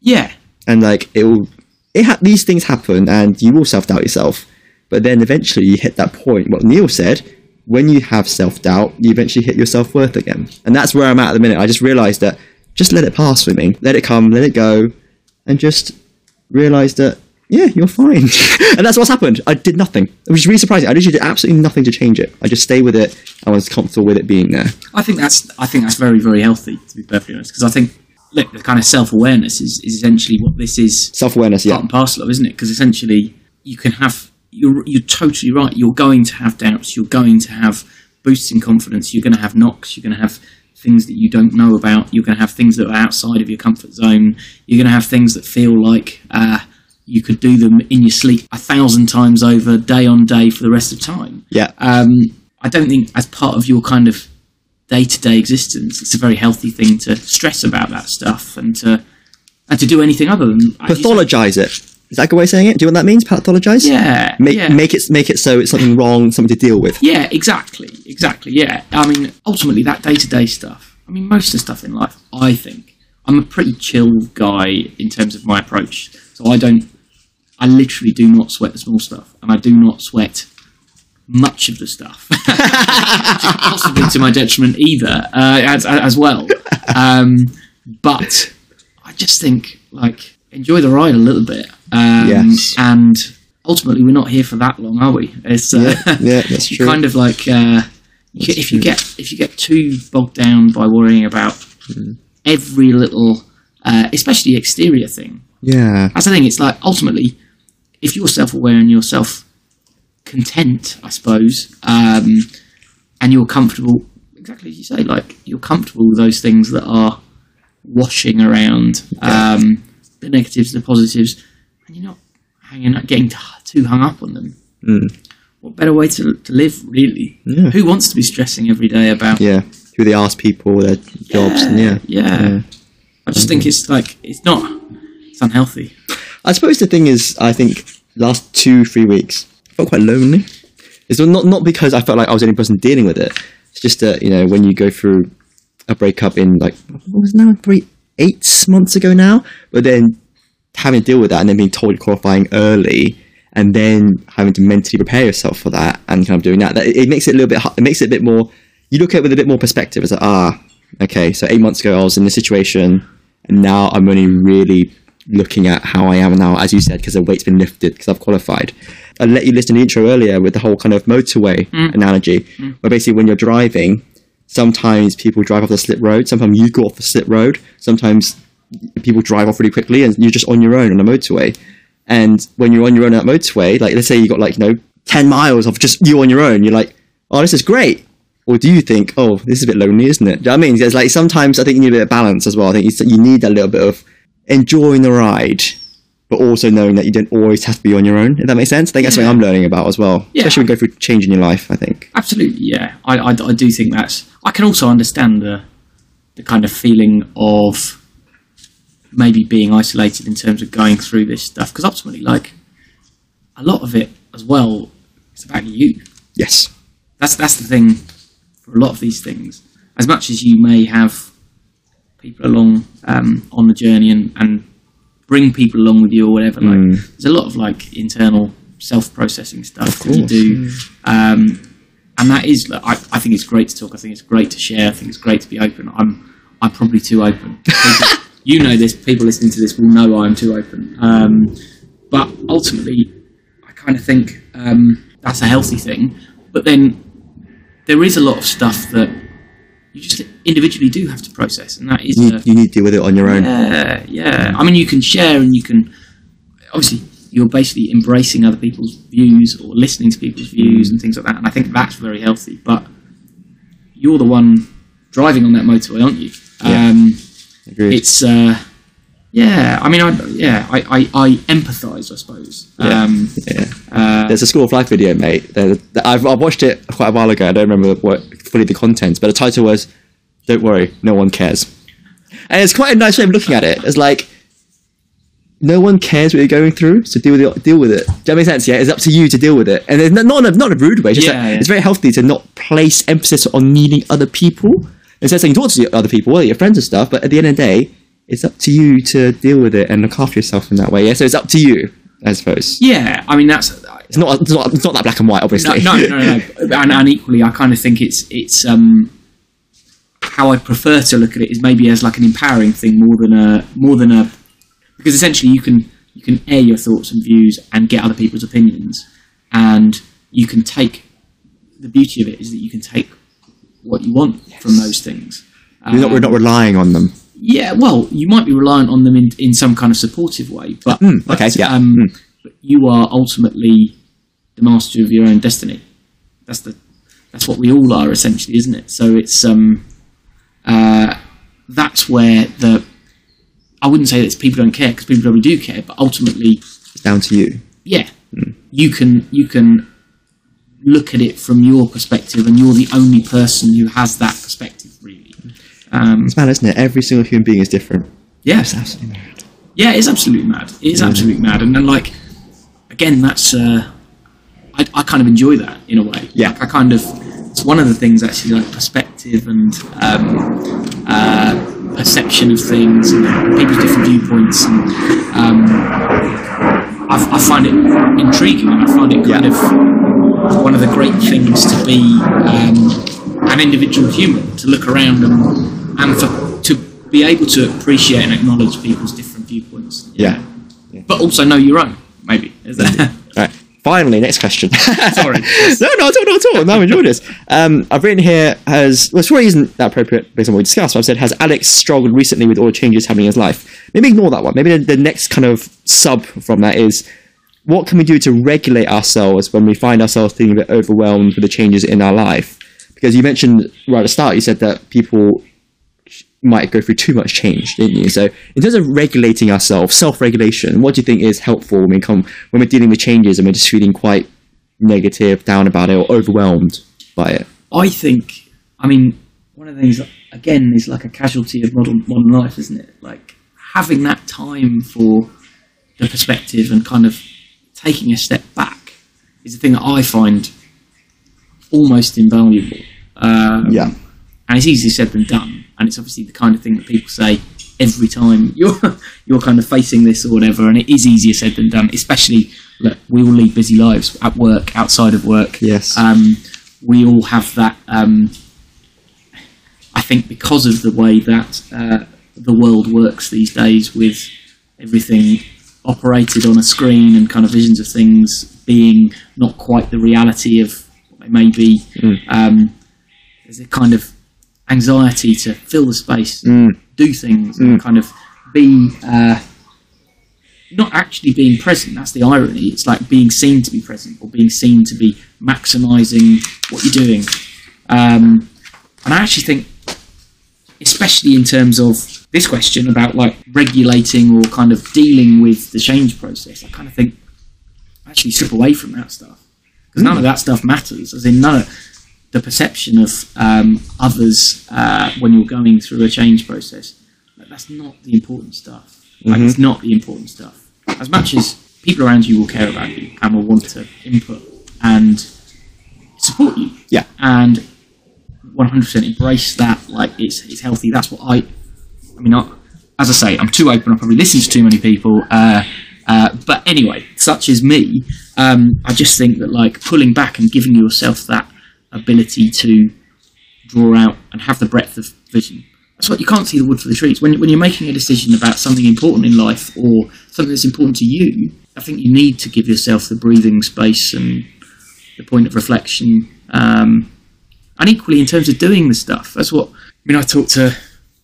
yeah. and like it will. It ha- these things happen, and you will self doubt yourself. But then eventually you hit that point. What Neil said, when you have self doubt, you eventually hit your self worth again. And that's where I'm at at the minute. I just realised that just let it pass for me. Let it come, let it go, and just realise that, yeah, you're fine. and that's what's happened. I did nothing. It was really surprising. I literally did absolutely nothing to change it. I just stay with it. I was comfortable with it being there. I think that's I think that's very very healthy to be perfectly honest because I think look the kind of self awareness is, is essentially what this is Self awareness, yeah. part and parcel of, isn't it? Because essentially you can have you're you're totally right. You're going to have doubts. You're going to have boosts in confidence. You're going to have knocks. You're going to have things that you don't know about. You're going to have things that are outside of your comfort zone. You're going to have things that feel like uh, you could do them in your sleep a thousand times over, day on day, for the rest of time. Yeah. Um, I don't think as part of your kind of day to day existence, it's a very healthy thing to stress about that stuff and to and to do anything other than Pathologize it. Is that a good way of saying it? Do you know what that means? Pathologize? Yeah, Make, yeah. make it make it so it's something wrong, something to deal with. Yeah, exactly, exactly. Yeah, I mean, ultimately, that day to day stuff. I mean, most of the stuff in life, I think, I'm a pretty chill guy in terms of my approach. So I don't, I literally do not sweat the small stuff, and I do not sweat much of the stuff, possibly to my detriment either, uh, as as well. Um, but I just think like enjoy the ride a little bit, um, Yes. and ultimately we're not here for that long, are we? It's uh, Yeah, yeah, that's you true. kind of like uh, if you get if you get too bogged down by worrying about Hmm. every little, uh, especially exterior thing. Yeah. That's the thing. It's like ultimately, if you're self-aware and you're self-content, I suppose, um, and you're comfortable. Exactly as you say, like you're comfortable with those things that are washing around um, the negatives, the positives, and you're not hanging up, getting t- too hung up on them. What better way to, to live, really? Yeah. Who wants to be stressing every day about? Yeah, who they ask people, their jobs, and yeah. yeah. I just think it's like it's not. It's unhealthy. I suppose the thing is, I think last two, three weeks, I felt quite lonely. It's not not because I felt like I was the only person dealing with it. It's just that you know when you go through a breakup in like what was now three eight months ago now, but then having to deal with that and then being told qualifying early. And then having to mentally prepare yourself for that, and kind of doing that, that it, it makes it a little bit. It makes it a bit more. You look at it with a bit more perspective. It's like, ah, okay. So eight months ago, I was in this situation, and now I'm only really looking at how I am now, as you said, because the weight's been lifted because I've qualified. I let you listen to the intro earlier with the whole kind of motorway mm. Mm. analogy, where basically when you're driving, sometimes people drive off the slip road, sometimes you go off the slip road, sometimes people drive off really quickly, and you're just on your own on a motorway. And when you're on your own on that motorway, like let's say you got like you know ten miles of just you on your own, you're like, oh, this is great. Or do you think, oh, this is a bit lonely, isn't it? Do you know what I mean? There's like sometimes I think you need a bit of balance as well. I think you, you need that little bit of enjoying the ride, but also knowing that you don't always have to be on your own. If that makes sense, I think that's something I'm learning about as well. Yeah. Especially when you go through change in your life. I think. Absolutely, yeah. I, I, I do think that's. I can also understand the the kind of feeling of maybe being isolated in terms of going through this stuff because ultimately, like a lot of it as well, it's about you. Yes. That's that's the thing for a lot of these things. As much as you may have people along um, on the journey and, and bring people along with you or whatever, like there's a lot of like internal self-processing stuff that you do, um, and that is. I, I think it's great to talk. I think it's great to share. I think it's great to be open. I'm I'm probably too open. People, you know this. People listening to this will know I'm too open. Um, but ultimately, I kind of think um, that's a healthy thing. But then there is a lot of stuff that you just individually do have to process, and that is You, a, you need to deal with it on your own. yeah, yeah. I mean, you can share and you can obviously you're basically embracing other people's views or listening to people's views and things like that, and I think that's very healthy. But you're the one driving on that motorway, aren't you? Yeah. Um, Agreed. it's uh, yeah. I mean, I, yeah, I, I, I empathise, I suppose. Yeah. Um, yeah. uh, There's a School of Life video, mate. I've, I've watched it quite a while ago. I don't remember what fully the contents, but the title was "Don't worry, no one cares," and it's quite a nice way of looking at it. It's like no one cares what you're going through, so deal with it. Deal with it. Does that make sense? Yeah, it's up to you to deal with it, and it's not not in a, not in a rude way. It's, just Yeah, that yeah. it's very healthy to not place emphasis on needing other people. Instead of saying talk to other people, well, your friends and stuff, but at the end of the day, it's up to you to deal with it and look after yourself in that way. Yeah, so it's up to you, I suppose. yeah, I mean that's It's not, it's not, it's not that black and white, no, obviously. no, no, no, no. And, and equally, I kind of think it's it's um, how I prefer to look at it is maybe as like an empowering thing more than a more than a because essentially you can you can air your thoughts and views and get other people's opinions, and you can take the beauty of it is that you can take what you want from those things. We're not, we're not relying on them. Yeah, well, you might be reliant on them in, in some kind of supportive way, but, Mm, but, okay, yeah, um, mm. but you are ultimately the master of your own destiny. That's the that's what we all are essentially, isn't it? So it's um uh, that's where the I wouldn't say that people don't care because people probably do care, but ultimately, It's down to you. yeah, you can you can look at it from your perspective, and you're the only person who has that perspective, really. Um, It's mad, isn't it? Every single human being is different. yeah, It's absolutely mad. Yeah, it's absolutely mad. It is absolutely mad, and then like again, that's uh, I, I kind of enjoy that in a way. Yeah. like, I kind of it's one of the things actually like perspective and um, uh, perception of things and people's different viewpoints, and um, I, I find it intriguing. I find it kind Yeah. of one of the great things to be um, an individual human to look around and and for to be able to appreciate and acknowledge people's different viewpoints. Yeah. but also know your own. Maybe is that Right. Finally, next question. Sorry. no, no, at all, not at all. No, I'm enjoying this. Um, I've written here has well, probably isn't that appropriate based on what we discussed. But I've said has Alex struggled recently with all the changes happening in his life? Maybe ignore that one. Maybe the, the next kind of sub from that is what can we do to regulate ourselves when we find ourselves feeling a bit overwhelmed with the changes in our life, because you mentioned right at the start, you said that people might go through too much change, didn't you? So, in terms of regulating ourselves, self-regulation, what do you think is helpful when we come when we're dealing with changes and we're just feeling quite negative, down about it, or overwhelmed by it? I think, I mean, one of the things again is like a casualty of modern modern life, isn't it? Like having that time for the perspective and kind of taking a step back is the thing that I find almost invaluable. Um, Yeah. and it's easier said than done. And it's obviously the kind of thing that people say every time you're you're kind of facing this or whatever. And it is easier said than done. Especially, look, we all lead busy lives at work, outside of work. Yes. Um, we all have that. Um, I think because of the way that uh, the world works these days, with everything operated on a screen and kind of visions of things being not quite the reality of what they may be. Um, there's a kind of anxiety to fill the space, do things, and kind of be uh, not actually being present. That's the irony. It's like being seen to be present or being seen to be maximising what you're doing. Um, and I actually think, especially in terms of this question about like regulating or kind of dealing with the change process, I kind of think actually strip away from that stuff because none of that stuff matters. As in, none of the perception of um, others uh, when you're going through a change process. like, That's not the important stuff. Like, it's not the important stuff. As much as people around you will care about you and will want to input and support you, Yeah. and 100% embrace that. Like it's it's healthy. That's what I. I mean, I, as I say, I'm too open. I probably listen to too many people. Uh, uh, but anyway, such as me, um, I just think that like pulling back and giving yourself that ability to draw out and have the breadth of vision. That's what you can't see the wood for the trees. When, when you're making a decision about something important in life or something that's important to you, I think you need to give yourself the breathing space and the point of reflection. Um, and equally in terms of doing the stuff, that's what I mean. I talked to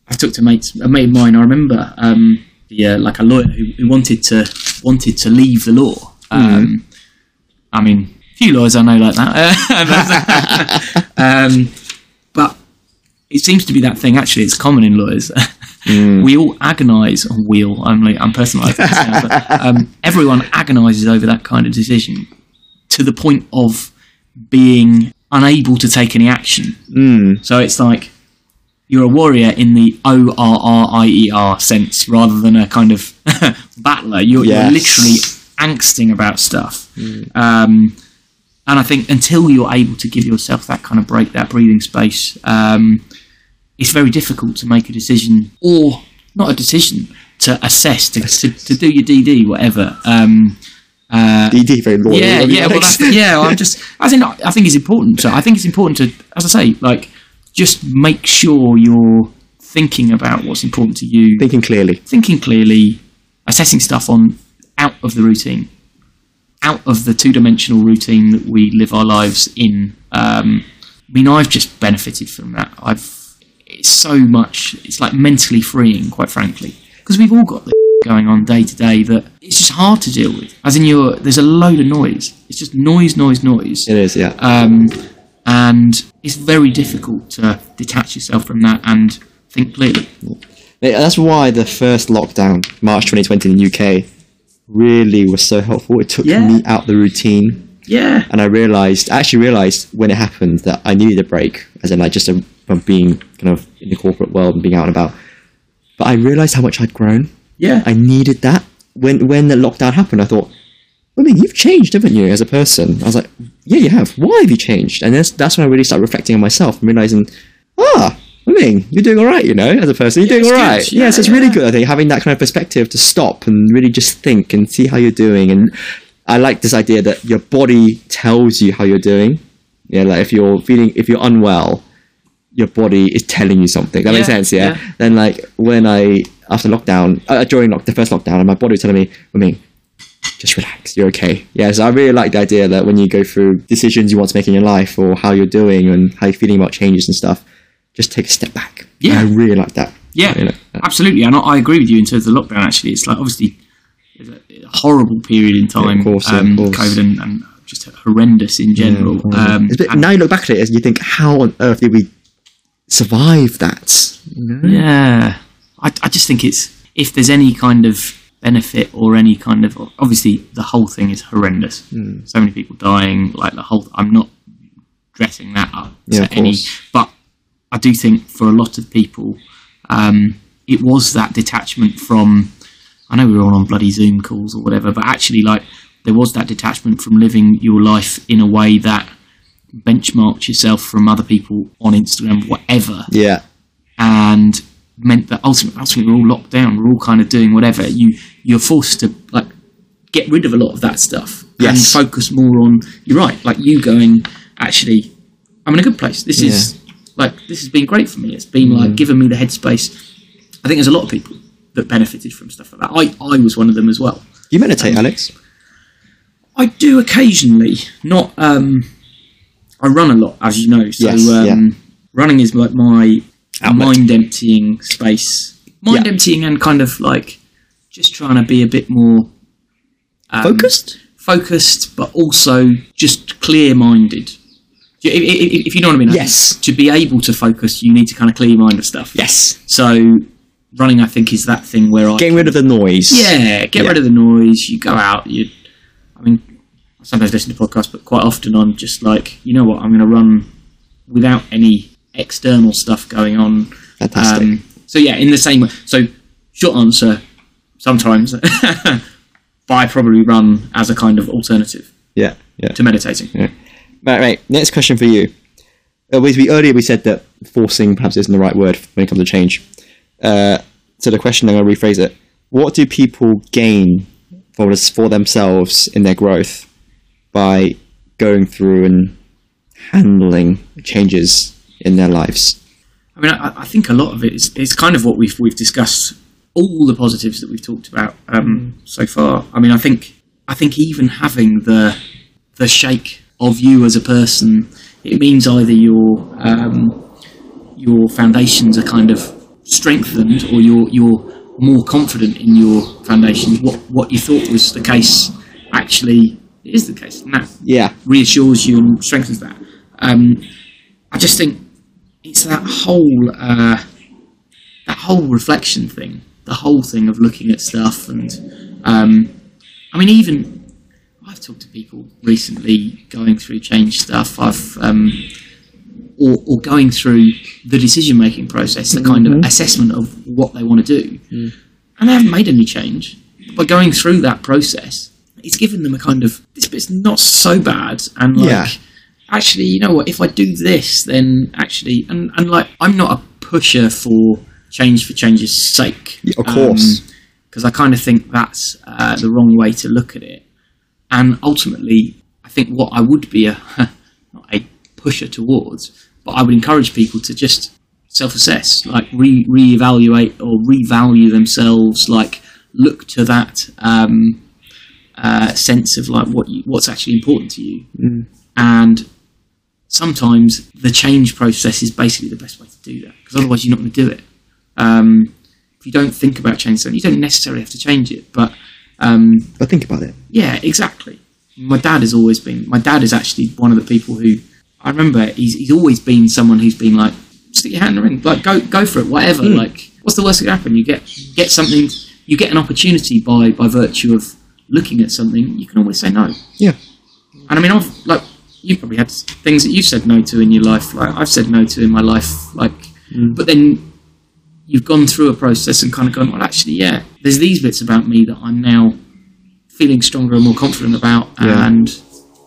I talked to mates, a mate of mine. I remember um, the, uh, like a lawyer who, who wanted to wanted to leave the law. Um, I mean, few lawyers I know like that. um, but it seems to be that thing. Actually, it's common in lawyers. we all agonise on wheel. I'm like, I'm personalising this now, but um, everyone agonises over that kind of decision to the point of being unable to take any action. Mm. So it's like you're a warrior in the O R R I E R sense rather than a kind of battler. You're, Yes. you're literally angsting about stuff. Um, and I think until you're able to give yourself that kind of break, that breathing space, um, it's very difficult to make a decision or not a decision to assess, to, to, to do your DD, whatever. Um, uh, DD very loyal. yeah, yeah, well, that's, yeah. I'm just, I think, I think it's important. So I think it's important to, as I say, like, just make sure you're thinking about what's important to you, thinking clearly. thinking clearly, assessing stuff on out of the routine, out of the two-dimensional routine that we live our lives in. Um, I mean, I've just benefited from that. I've it's so much. It's like mentally freeing, quite frankly, because we've all got this going on day to day that it's just hard to deal with. As in, you're there's a load of noise. It's just noise, noise, noise. It is, yeah. Um, and it's very difficult to detach yourself from that and think clearly. Yeah, That's why the first lockdown, March 2020 in the UK, really was so helpful. It took Yeah. me out the routine, Yeah, and I realized, I actually realized when it happened that I needed a break, as in like just a, from being kind of in the corporate world and being out and about. But I realized how much I'd grown. yeah, I needed that. When when the lockdown happened, I thought, I mean, you've changed, haven't you, as a person? I was like, yeah, you have. Why have you changed? And that's that's when I really started reflecting on myself and realizing, ah, I mean, you're doing all right, you know, as a person, you're Yeah, doing all good. right. Yeah, yes, it's really good. I think having that kind of perspective to stop and really just think and see how you're doing. And I like this idea that your body tells you how you're doing. Yeah, like if you're feeling, if you're unwell, your body is telling you something. That makes sense, yeah? yeah. Then like when I after lockdown, uh, during lock, the first lockdown, and my body was telling me, I mean, just relax, you're okay. Yeah, so I really like the idea that when you go through decisions you want to make in your life or how you're doing and how you're feeling about changes and stuff, just take a step back. Yeah. And I really like that. Yeah, You know, uh, absolutely. And I, I agree with you in terms of the lockdown. Actually, it's like obviously it's a horrible period in time, of course, yeah, of um, course. COVID and, and just horrendous in general. um, bit- now you look back at it, and you think, how on earth did we survive that? You know? Yeah, I, I just think it's if there's any kind of benefit or any kind of obviously the whole thing is horrendous. Hmm. So many people dying, like the whole. I'm not dressing that up Yeah, any, course. but I do think for a lot of people, um, it was that detachment from. I know we were all on bloody Zoom calls or whatever, but actually, like there was that detachment from living your life in a way that benchmarked yourself from other people on Instagram, whatever Yeah. and meant that ultimately, ultimately we're all locked down. We're all kind of doing whatever. You you're forced to like get rid of a lot of that stuff Yes. and focus more on. You're right, like you going. Actually, I'm in a good place. This is like this has been great for me. It's been Mm. like given me the headspace. I think there's a lot of people that benefited from stuff like that. I I was one of them as well. You meditate, Alex? I do occasionally, not. um I run a lot, as you know. So Yes, um, yeah. running is like my Outlet. mind emptying space, mind Yeah. emptying, and kind of like just trying to be a bit more um, Focused? focused, but also just clear minded. If, if, if you know what I mean. I Yes. To be able to focus, you need to kind of clear your mind of stuff. Yes. So running, I think, is that thing where I Getting rid of the noise. yeah, get Yeah. rid of the noise. You go out. You, I mean, I sometimes listen to podcasts, but quite often I'm just like, you know what, I'm going to run without any external stuff going on. Fantastic. Um, so yeah, in the same way. So short answer, sometimes, but I probably run as a kind of alternative yeah. Yeah. to meditating. Right, right. Next question for you. Uh, we, earlier we said that forcing perhaps isn't the right word when it comes to change. Uh, so the question, I'm going to rephrase it. What do people gain for, for themselves in their growth by going through and handling changes in their lives? I mean, I, I think a lot of it is, is kind of what we've we've discussed. All the positives that we've talked about um, so far. I mean, I think I think even having the the shake of you as a person, it means either your um, your foundations are kind of strengthened, or you're you're more confident in your foundations. What what you thought was the case actually is the case, and that Yeah. reassures you and strengthens that. Um, I just think it's that whole uh, that whole reflection thing, the whole thing of looking at stuff, and um, I mean, even talked to people recently going through change stuff. I've um, or, or going through the decision making process, the kind of assessment of what they want to do, and they haven't made any change. By going through that process, it's given them a kind of this bit's not so bad, and like Yeah. actually, you know what? If I do this, then actually, and and like I'm not a pusher for change for change's sake, Yeah, of course. because I kind of think that's uh, the wrong way to look at it. And ultimately, I think what I would be a not a pusher towards, but I would encourage people to just self-assess, like re reevaluate or revalue themselves, like look to that um, uh, sense of like what you, what's actually important to you, and sometimes the change process is basically the best way to do that because otherwise you're not going to do it. Um, if you don't think about change, something, you don't necessarily have to change it, but um, But think about it. yeah, exactly. My dad has always been. My dad is actually one of the people who I remember. He's he's always been someone who's been like, stick your hand in the ring, like go go for it, whatever. Like, what's the worst that can happen? You get get something. You get an opportunity by by virtue of looking at something. You can always say no. Yeah. And I mean, I've like you've probably had things that you've said no to in your life. Like I've said no to in my life. Like, but then you've gone through a process and kind of gone, well, actually, yeah, there's these bits about me that I'm now feeling stronger and more confident about, Yeah. and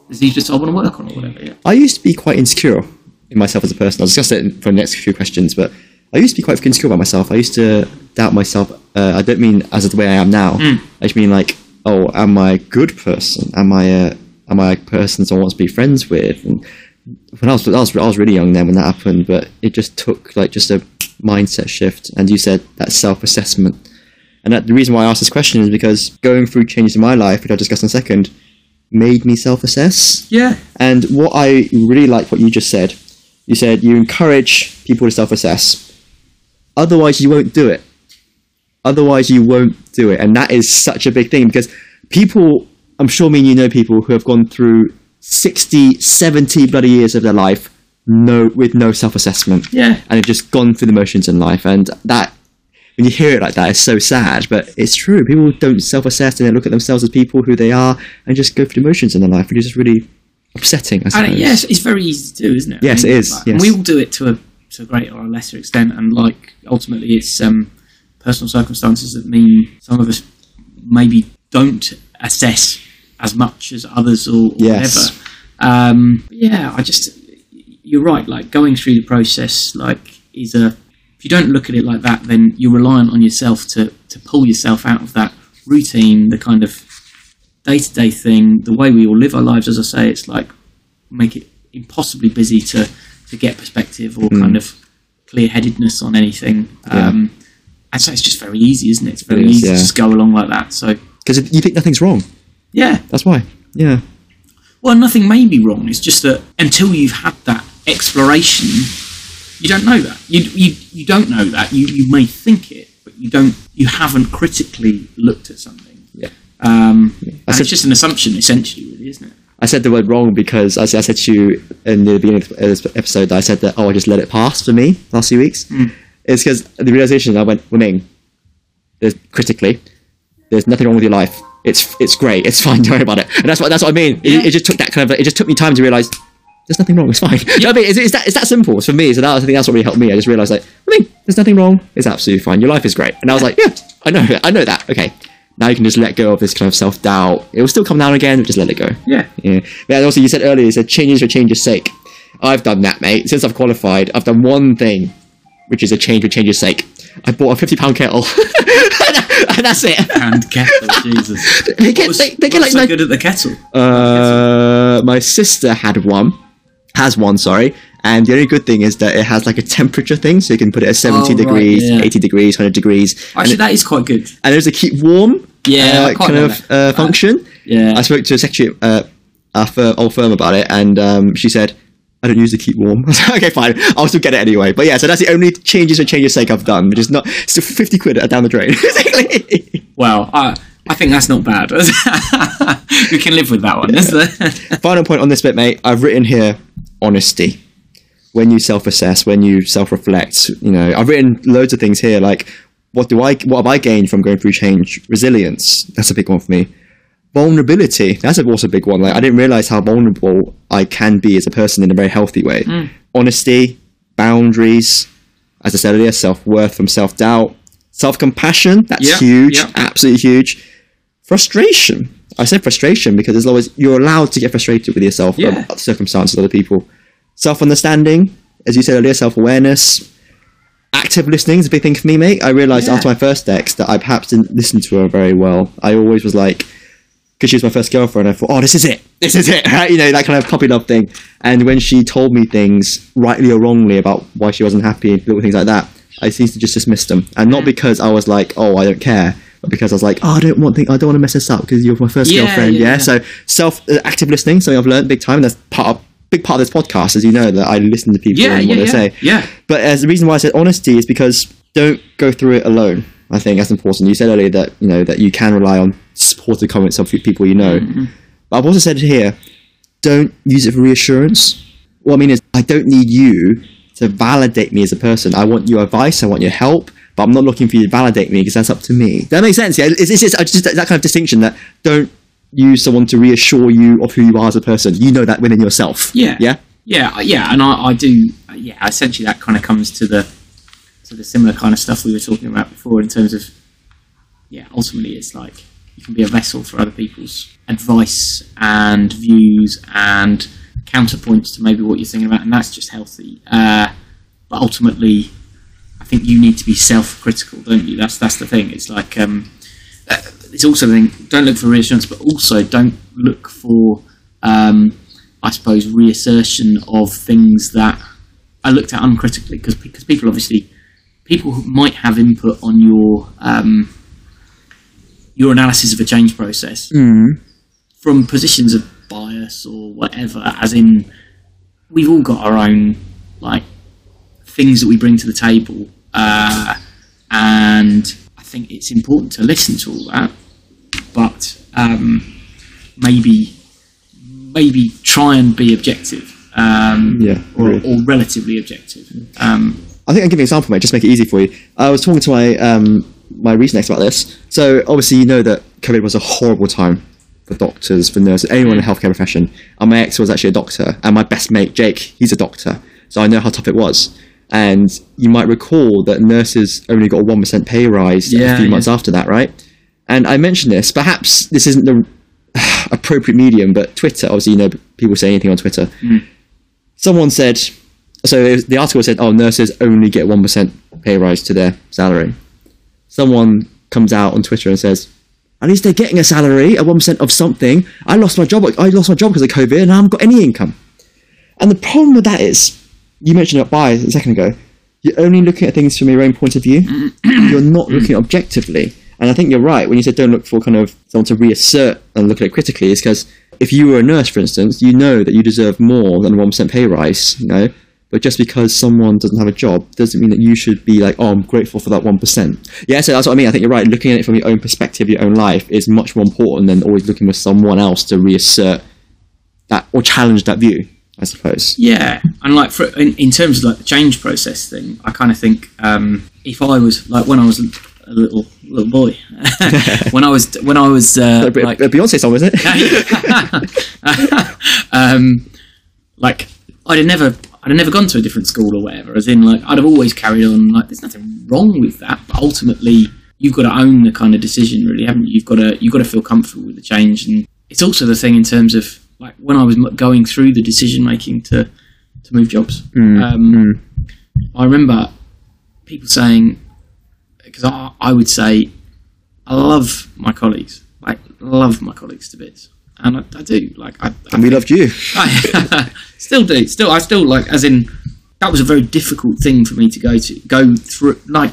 there's these bits I want to work on or whatever. Yeah. I used to be quite insecure in myself as a person. I'll discuss it for the next few questions, but I used to be quite insecure about myself. I used to doubt myself. Uh, I don't mean as of the way I am now. I just mean like, oh, am I a good person? Am I a am I a person someone wants to be friends with? And when I was, I was I was really young then when that happened, but it just took like just a mindset shift. And you said that self assessment. And that, the reason why I asked this question is because going through changes in my life, which I'll discuss in a second, made me self assess. Yeah. And what I really like what you just said, you said you encourage people to self assess. Otherwise, you won't do it. Otherwise, you won't do it. And that is such a big thing because people, I'm sure me and you know people who have gone through 60, 70 bloody years of their life no with no self assessment. Yeah. And have just gone through the motions in life. And that when you hear it like that, it's so sad. But it's true. People don't self assess and they look at themselves as people who they are and just go through the motions in their life, which is just really upsetting, I suppose. And yes, it's very easy to do, isn't it? Yes, it is, like- yes. And we all do it to a to a greater or a lesser extent, and like ultimately, it's um, personal circumstances that mean some of us maybe don't assess as much as others or, or Yes. whatever. Um, yeah, I just you're right. Like going through the process, like is a if you don't look at it like that, then you're reliant on yourself to to pull yourself out of that routine, the kind of day to day thing, the way we all live our lives. As I say, it's like make it impossibly busy to to get perspective or kind of clear headedness on anything. Um, and so it's just very easy, isn't it? It's very It is, easy yeah. to just go along like that. So Because you think nothing's wrong. Yeah, That's why. Yeah. well, nothing may be wrong. It's just that until you've had that exploration, you don't know that. You you, you don't know that. You you may think it, but you don't. You haven't critically looked at something. Yeah. Um, and said- it's just an assumption, essentially, really, isn't it? I said the word wrong because I, said- I said to you in the beginning of this episode that I said that, oh, I just let it pass for me last few weeks. It's because the realization I went, Wiming, there's critically, there's nothing wrong with your life. It's it's great. It's fine. Don't worry about it. And that's what that's what I mean. It, Yeah. it just took that kind of. It just took me time to realize there's nothing wrong. It's fine. You know I mean, it's, it's that it's that simple. It's for me. So that, I think that's what really helped me. I just realized like, I mean, there's nothing wrong. It's absolutely fine. Your life is great. And I was like, yeah, I know. I know that. Okay. Now you can just let go of this kind of self doubt. It will still come down again. But just let it go. Yeah. Yeah. But also, you said earlier, you said changes for change's sake. I've done that, mate. Since I've qualified, I've done one thing, which is a change for change's sake. I bought a fifty pound kettle, and that's it. And kettle, Jesus. They get, What's, they, they get like so good at the kettle? uh, my sister had one, has one, sorry. And the only good thing is that it has like a temperature thing, so you can put it at seventy Oh, right, degrees, yeah. eighty degrees, hundred degrees, and, Actually, it- that is quite good. and there's a keep warm, Yeah, uh, kind of uh, function. Yeah. I spoke to a secretary, uh, fir- old firm about it, and um, she said, "I don't use the keep warm." I was like, okay, fine, I'll still get it anyway. But yeah, so that's the only changes for change's sake I've done, which is not still fifty quid down the drain. Well, I, I think that's not bad. we can live with that one. isn't it? Final point on this bit, mate. I've written here honesty. When you self-assess, when you self-reflect, you know, I've written loads of things here. Like, what do I, what have I gained from going through change? Resilience. That's a big one for me. Vulnerability. That's also a big one. Like, I didn't realize how vulnerable I can be as a person in a very healthy way. Mm. Honesty, boundaries. As I said earlier, self-worth from self-doubt, self-compassion. That's Yeah, huge. yeah. Absolutely huge frustration. I said frustration because there's always you're allowed to get frustrated with yourself, Yeah. circumstances, other people. Self-understanding, as you said earlier, self-awareness. Active listening is a big thing for me, mate. I realised Yeah. after my first ex that I perhaps didn't listen to her very well. I always was like, because she was my first girlfriend, I thought, oh, this is it, this is it. You know, that kind of puppy love thing. And when she told me things, rightly or wrongly, about why she wasn't happy, little things like that, I seemed to just dismiss them, and not because I was like, oh, I don't care, but because I was like, oh, I don't want, think, I don't want to mess this up because you're my first Yeah, girlfriend, yeah, yeah. So self uh, active listening, something I've learned big time. And that's part of big part of this podcast, as you know, that I listen to people yeah, and what they say. yeah. But as the reason why I said honesty is because don't go through it alone. I think that's important. You said earlier that you know that you can rely on supportive comments of people you know. Mm-hmm. But I've also said here, don't use it for reassurance. What I mean is, I don't need you to validate me as a person. I want your advice. I want your help. But I'm not looking for you to validate me because that's up to me. That makes sense. Yeah, it's, it's, it's just that kind of distinction that don't use someone to reassure you of who you are as a person. You know that within yourself. Yeah. Yeah. Yeah, yeah, and I, I do. Yeah, essentially, that kind of comes to the to the similar kind of stuff we were talking about before in terms of. Yeah, ultimately, it's like you can be a vessel for other people's advice and views and counterpoints to maybe what you're thinking about, and that's just healthy. Uh, but ultimately, I think you need to be self-critical, don't you? That's that's the thing. It's like um, uh, it's also the thing. Don't look for reassurance, but also don't look for, um, I suppose, reassertion of things that I looked at uncritically because because people obviously people who might have input on your um, your analysis of a change process from positions of bias or whatever. As in, we've all got our own like things that we bring to the table, uh, and I think it's important to listen to all that, but um, maybe maybe try and be objective. Um, Yeah, or, or relatively objective. Um, I think I'll give you an example, mate. Just make it easy for you. I was talking to my um, my recent ex about this. So obviously, you know that COVID was a horrible time for doctors, for nurses, anyone in the healthcare profession. And my ex was actually a doctor, and my best mate Jake, he's a doctor. So I know how tough it was. And you might recall that nurses only got a one percent pay rise a few yeah. months after that, right? And I mentioned this. Perhaps this isn't the appropriate medium, but Twitter. Obviously, you know people say anything on Twitter. Someone said so was- the article said, "Oh, nurses only get one percent pay rise to their salary." Someone comes out on Twitter and says, "At least they're getting a salary, a one percent of something." I lost my job. I lost my job because of COVID, and I haven't got any income. And the problem with that is, you mentioned it by a second ago. You're only looking at things from your own point of view. you're not looking objectively. And I think you're right when you said don't look for kind of someone to reassert and look at it critically. Is because if you were a nurse, for instance, you know that you deserve more than a one percent pay rise. You know, but just because someone doesn't have a job doesn't mean that you should be like, oh, I'm grateful for that one percent. Yeah, so that's what I mean. I think you're right. Looking at it from your own perspective, your own life, is much more important than always looking for someone else to reassert that or challenge that view. I suppose. Yeah, and like for, in, in terms of like the change process thing, I kind of think um, if I was like when I was a little little boy, when I was when I was uh, A like a Beyonce song, isn't it? um, like I'd have never I'd have never gone to a different school or whatever. As in, like I'd have always carried on. Like there's nothing wrong with that, but ultimately you've got to own the kind of decision, really, haven't you? You've got to you've got to feel comfortable with the change, and it's also the thing in terms of like when I was going through the decision making to to move jobs. um, I remember people saying because I, I would say I love my colleagues, like love my colleagues to bits, and I, I do. Like I, I and we loved you. I still do. Still, I still like, as in, that was a very difficult thing for me to go to go through. Like,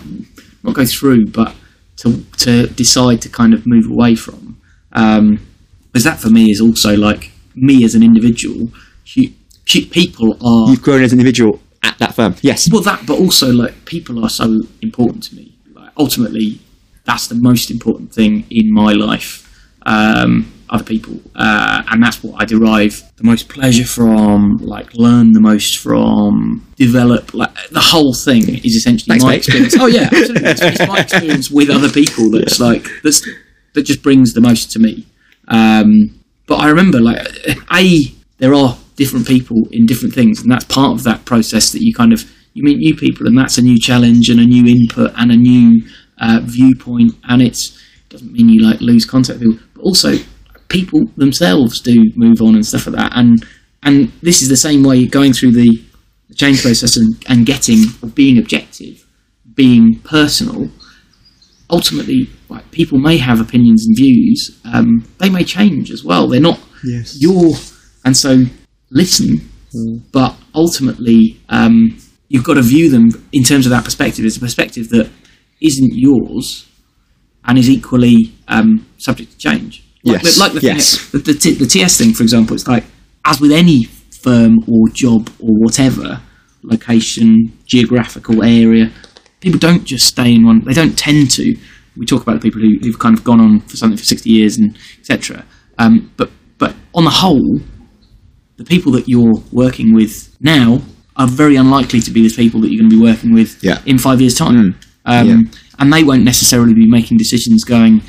not go through, but to to decide to kind of move away from. Um, because that for me is also like me as an individual. hu- hu- People are You've grown as an individual at that firm. Yes. well that, but also like people are so important to me. Like ultimately, that's the most important thing in my life. Um, other people, uh, and that's what I derive the most pleasure from. Like learn the most from, develop. Like the whole thing is essentially Thanks, my mate. experience. Oh yeah, absolutely. It's, it's my experience with other people that's like that's that just brings the most to me. Um, but I remember, like, a there are different people in different things, and that's part of that process that you kind of you meet new people, and that's a new challenge and a new input and a new uh, viewpoint, and it's it doesn't mean you like lose contact with people, but also people themselves do move on and stuff like that, and and this is the same way going through the, change process and, and getting being objective, being personal ultimately, like people may have opinions and views. Um, they may change as well. They're not Yes. your, and so listen. But ultimately, um, you've got to view them in terms of that perspective. It's a perspective that isn't yours and is equally um, subject to change. Like, Yes, like the, yes. thing, the, the, T- the TS thing, for example, it's like as with any firm or job or whatever location, geographical area, people don't just stay in one. They don't tend to. We talk about the people who, who've kind of gone on for something for sixty years and etc. Um, but but on the whole, the people that you're working with now are very unlikely to be the people that you're going to be working with Yeah. in five years' time. Um, Yeah. And they won't necessarily be making decisions going,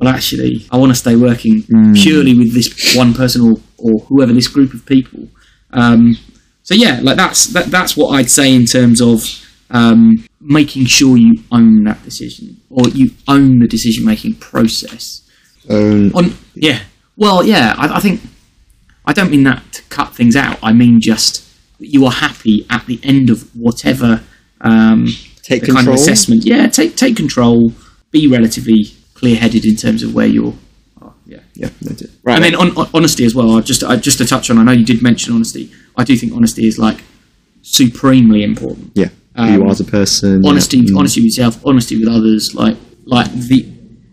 well, actually, I want to stay working purely with this one person or, or whoever this group of people. Um, so yeah, like that's that, that's what I'd say in terms of um, making sure you own that decision or you own the decision making process. Um, On yeah, well, yeah, I, I think I don't mean that to cut things out. I mean just that you are happy at the end of whatever um, Take the kind of assessment. Yeah, take take control. Be relatively clear headed in terms of where you're. Oh, yeah. yeah. that's it. Right. And then on, on honesty as well. I just I, just to touch on. I know you did mention honesty. I do think honesty is like supremely important. yeah. Who you um, are as a person. Honesty, yeah. Mm. honesty with yourself, honesty with others, like like the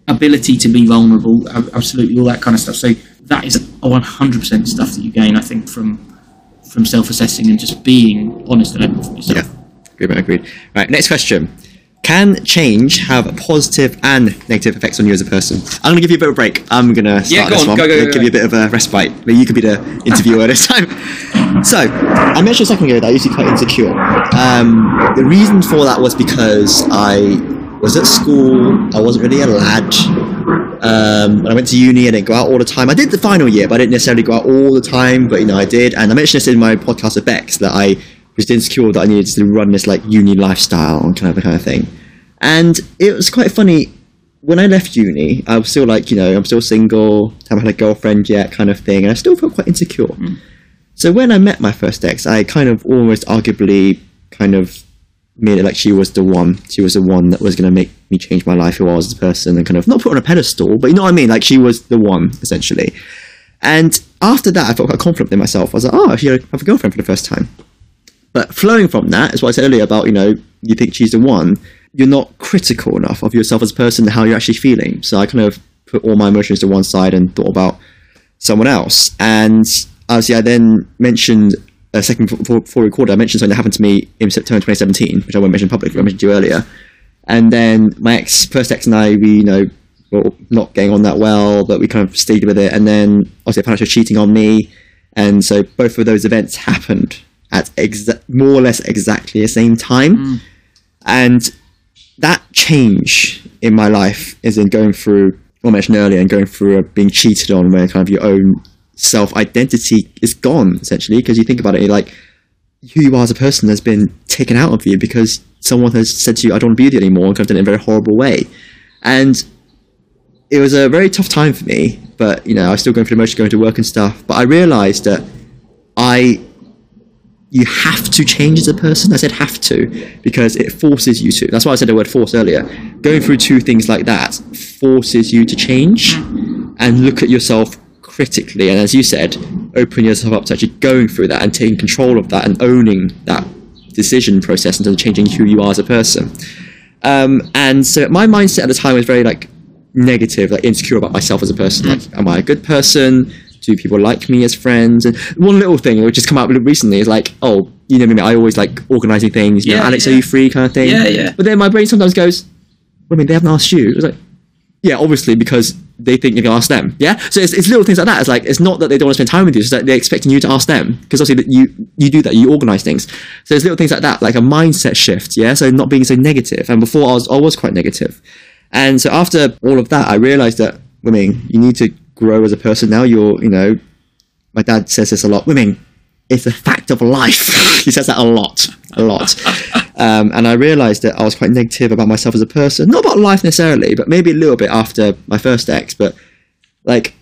ability to be vulnerable, absolutely all that kind of stuff. So that is one hundred percent stuff that you gain, I think, from from self assessing and just being honest and open with yourself. Yeah. Agreed, agreed. Right. Next question. Can change have positive and negative effects on you as a person? I'm gonna give you a bit of a break. I'm gonna start Yeah, go this on, one. go, go, go, give you a bit of a respite. Maybe you could be the interviewer this time. So, I mentioned a second ago that I used to be quite insecure. Um, the reason for that was because I was at school. I wasn't really a lad. Um, when I went to uni, I didn't go out all the time. I did the final year, but I didn't necessarily go out all the time. But you know, I did, and I mentioned this in my podcast with Bex that I was insecure that I needed to run this like uni lifestyle and kind of a kind of thing. And it was quite funny when I left uni. I was still like, you know, I'm still single, haven't had a girlfriend yet, kind of thing, and I still felt quite insecure. Mm. So when I met my first ex, I kind of almost arguably kind of made it like she was the one. She was the one that was going to make me change my life, who I was as a person, and kind of not put on a pedestal, but you know what I mean? Like she was the one, essentially. And after that, I felt quite confident in myself. I was like, oh, I should have a girlfriend for the first time. But flowing from that is what I said earlier about, you know, you think she's the one, you're not critical enough of yourself as a person and how you're actually feeling. So I kind of put all my emotions to one side and thought about someone else. And obviously, I then mentioned a second before, before I mentioned something that happened to me in September 2017, which I won't mention publicly, I mentioned to you earlier. And then my ex, first ex and I, we, you know, were not getting on that well, but we kind of stayed with it. And then obviously, I found out she was cheating on me. And so both of those events happened at exa- more or less exactly the same time. And that change in my life is in going through what I mentioned earlier and going through uh, being cheated on where kind of your own self identity is gone essentially because you think about it you're like who you are as a person has been taken out of you because someone has said to you I don't want to be with you anymore and kind of done it in a very horrible way and it was a very tough time for me but you know I was still going through the motions, going to work and stuff but I realized that I you have to change as a person. I said have to because it forces you to. That's why I said the word force earlier. Going through two things like that forces you to change and look at yourself critically. And as you said, open yourself up to actually going through that and taking control of that and owning that decision process of changing who you are as a person. Um, and so my mindset at the time was very like negative, like insecure about myself as a person. Like, am I a good person? Do people like me as friends? And one little thing which has come up recently is like, oh, you know me, I always like organising things. You know, Yeah, Alex, yeah. are you free? Kind of thing. Yeah, yeah. But then my brain sometimes goes, well, I mean, they haven't asked you. It's like, yeah, obviously because they think you're gonna ask them. Yeah, so it's, it's little things like that. It's like it's not that they don't want to spend time with you; it's that they're expecting you to ask them because obviously that you you do that, you organize things. So it's little things like that, like a mindset shift. Yeah, so not being so negative. And before I was I was quite negative, and so after all of that, I realized that women, you need to grow as a person. Now you're, you know, my dad says this a lot. Women, it's a fact of life. he says that a lot, a lot. Um, and I realised that I was quite negative about myself as a person. Not about life necessarily, but maybe a little bit after my first ex. But like,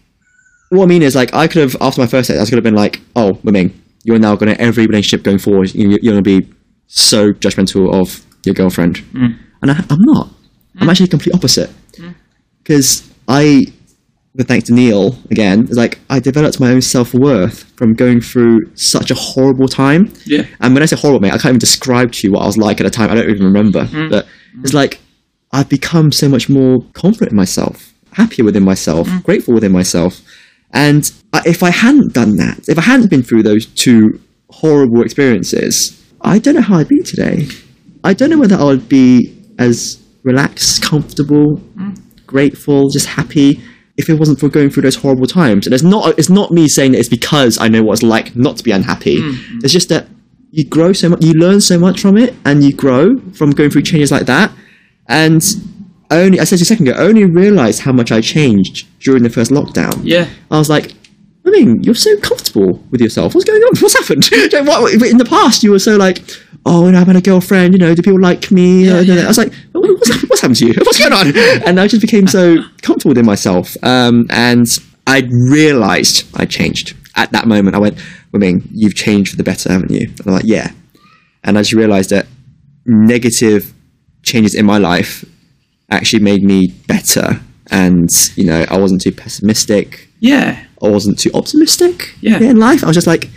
what I mean is, like, I could have after my first ex, I could have been like, "Oh, women, you're now going to every relationship going forward. you- You're going to be so judgmental of your girlfriend," mm. and I, I'm not. I'm mm. actually the complete opposite mm. because I but thanks to Neil again, it's like I developed my own self worth from going through such a horrible time. Yeah. And when I say horrible, mate, I can't even describe to you what I was like at the time. I don't even remember. Mm. But it's like I've become so much more confident in myself, happier within myself, mm. grateful within myself. And I, if I hadn't done that, if I hadn't been through those two horrible experiences, I don't know how I'd be today. I don't know whether I would be as relaxed, comfortable, mm. grateful, just happy if it wasn't for going through those horrible times. And it's not it's not me saying that it's because I know what it's like not to be unhappy. Mm, mm. It's just that you grow so much, you learn so much from it, and you grow from going through changes like that. And I only I said to you a second ago, I only realised how much I changed during the first lockdown. Yeah. I was like, I mean, you're so comfortable with yourself. What's going on? What's happened? What- in the past, you were so like, oh, and I've had a girlfriend. You know, do people like me? Yeah, yeah. I was like, what's, what's happened to you? What's going on? And I just became so comfortable within myself. Um, and I realised I changed at that moment. I went, I mean, you've changed for the better, haven't you? And I'm like, yeah. And I just realised that negative changes in my life actually made me better. And you know, I wasn't too pessimistic. Yeah. I wasn't too optimistic Yeah. in life. I was just like,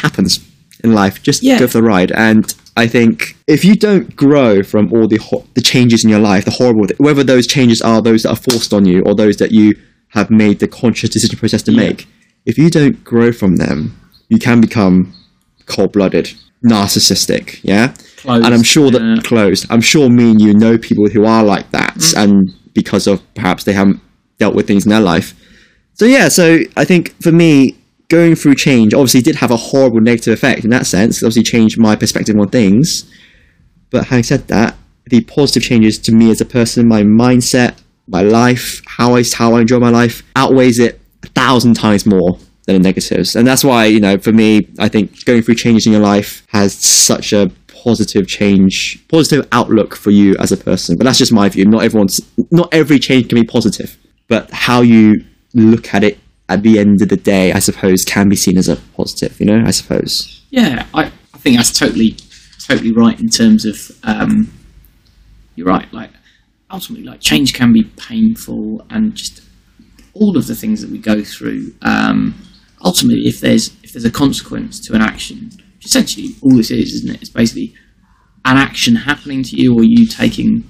happens in life. Just Yeah. go for the ride. And I think if you don't grow from all the ho- the changes in your life, the horrible, whether those changes are those that are forced on you or those that you have made the conscious decision process to Yeah. make, if you don't grow from them, you can become cold blooded. narcissistic. Yeah, Closed, and I'm sure that yeah. closed. I'm sure me and you know people who are like that, mm. and because of perhaps they haven't dealt with things in their life. So yeah, so I think for me, going through change obviously did have a horrible negative effect in that sense. It obviously changed my perspective on things. But having said that, the positive changes to me as a person, my mindset, my life, how I how I enjoy my life, outweighs it a thousand times more than the negatives. And that's why, you know, for me, I think going through changes in your life has such a positive change, positive outlook for you as a person. But that's just my view. Not everyone's, not every change can be positive, but how you look at it at the end of the day, I suppose, can be seen as a positive. You know, I suppose. Yeah, I, I think that's totally totally right in terms of um, you're right. Like ultimately, like change can be painful and just all of the things that we go through. Um, ultimately, if there's if there's a consequence to an action, which essentially all this is, isn't it? It's basically an action happening to you or you taking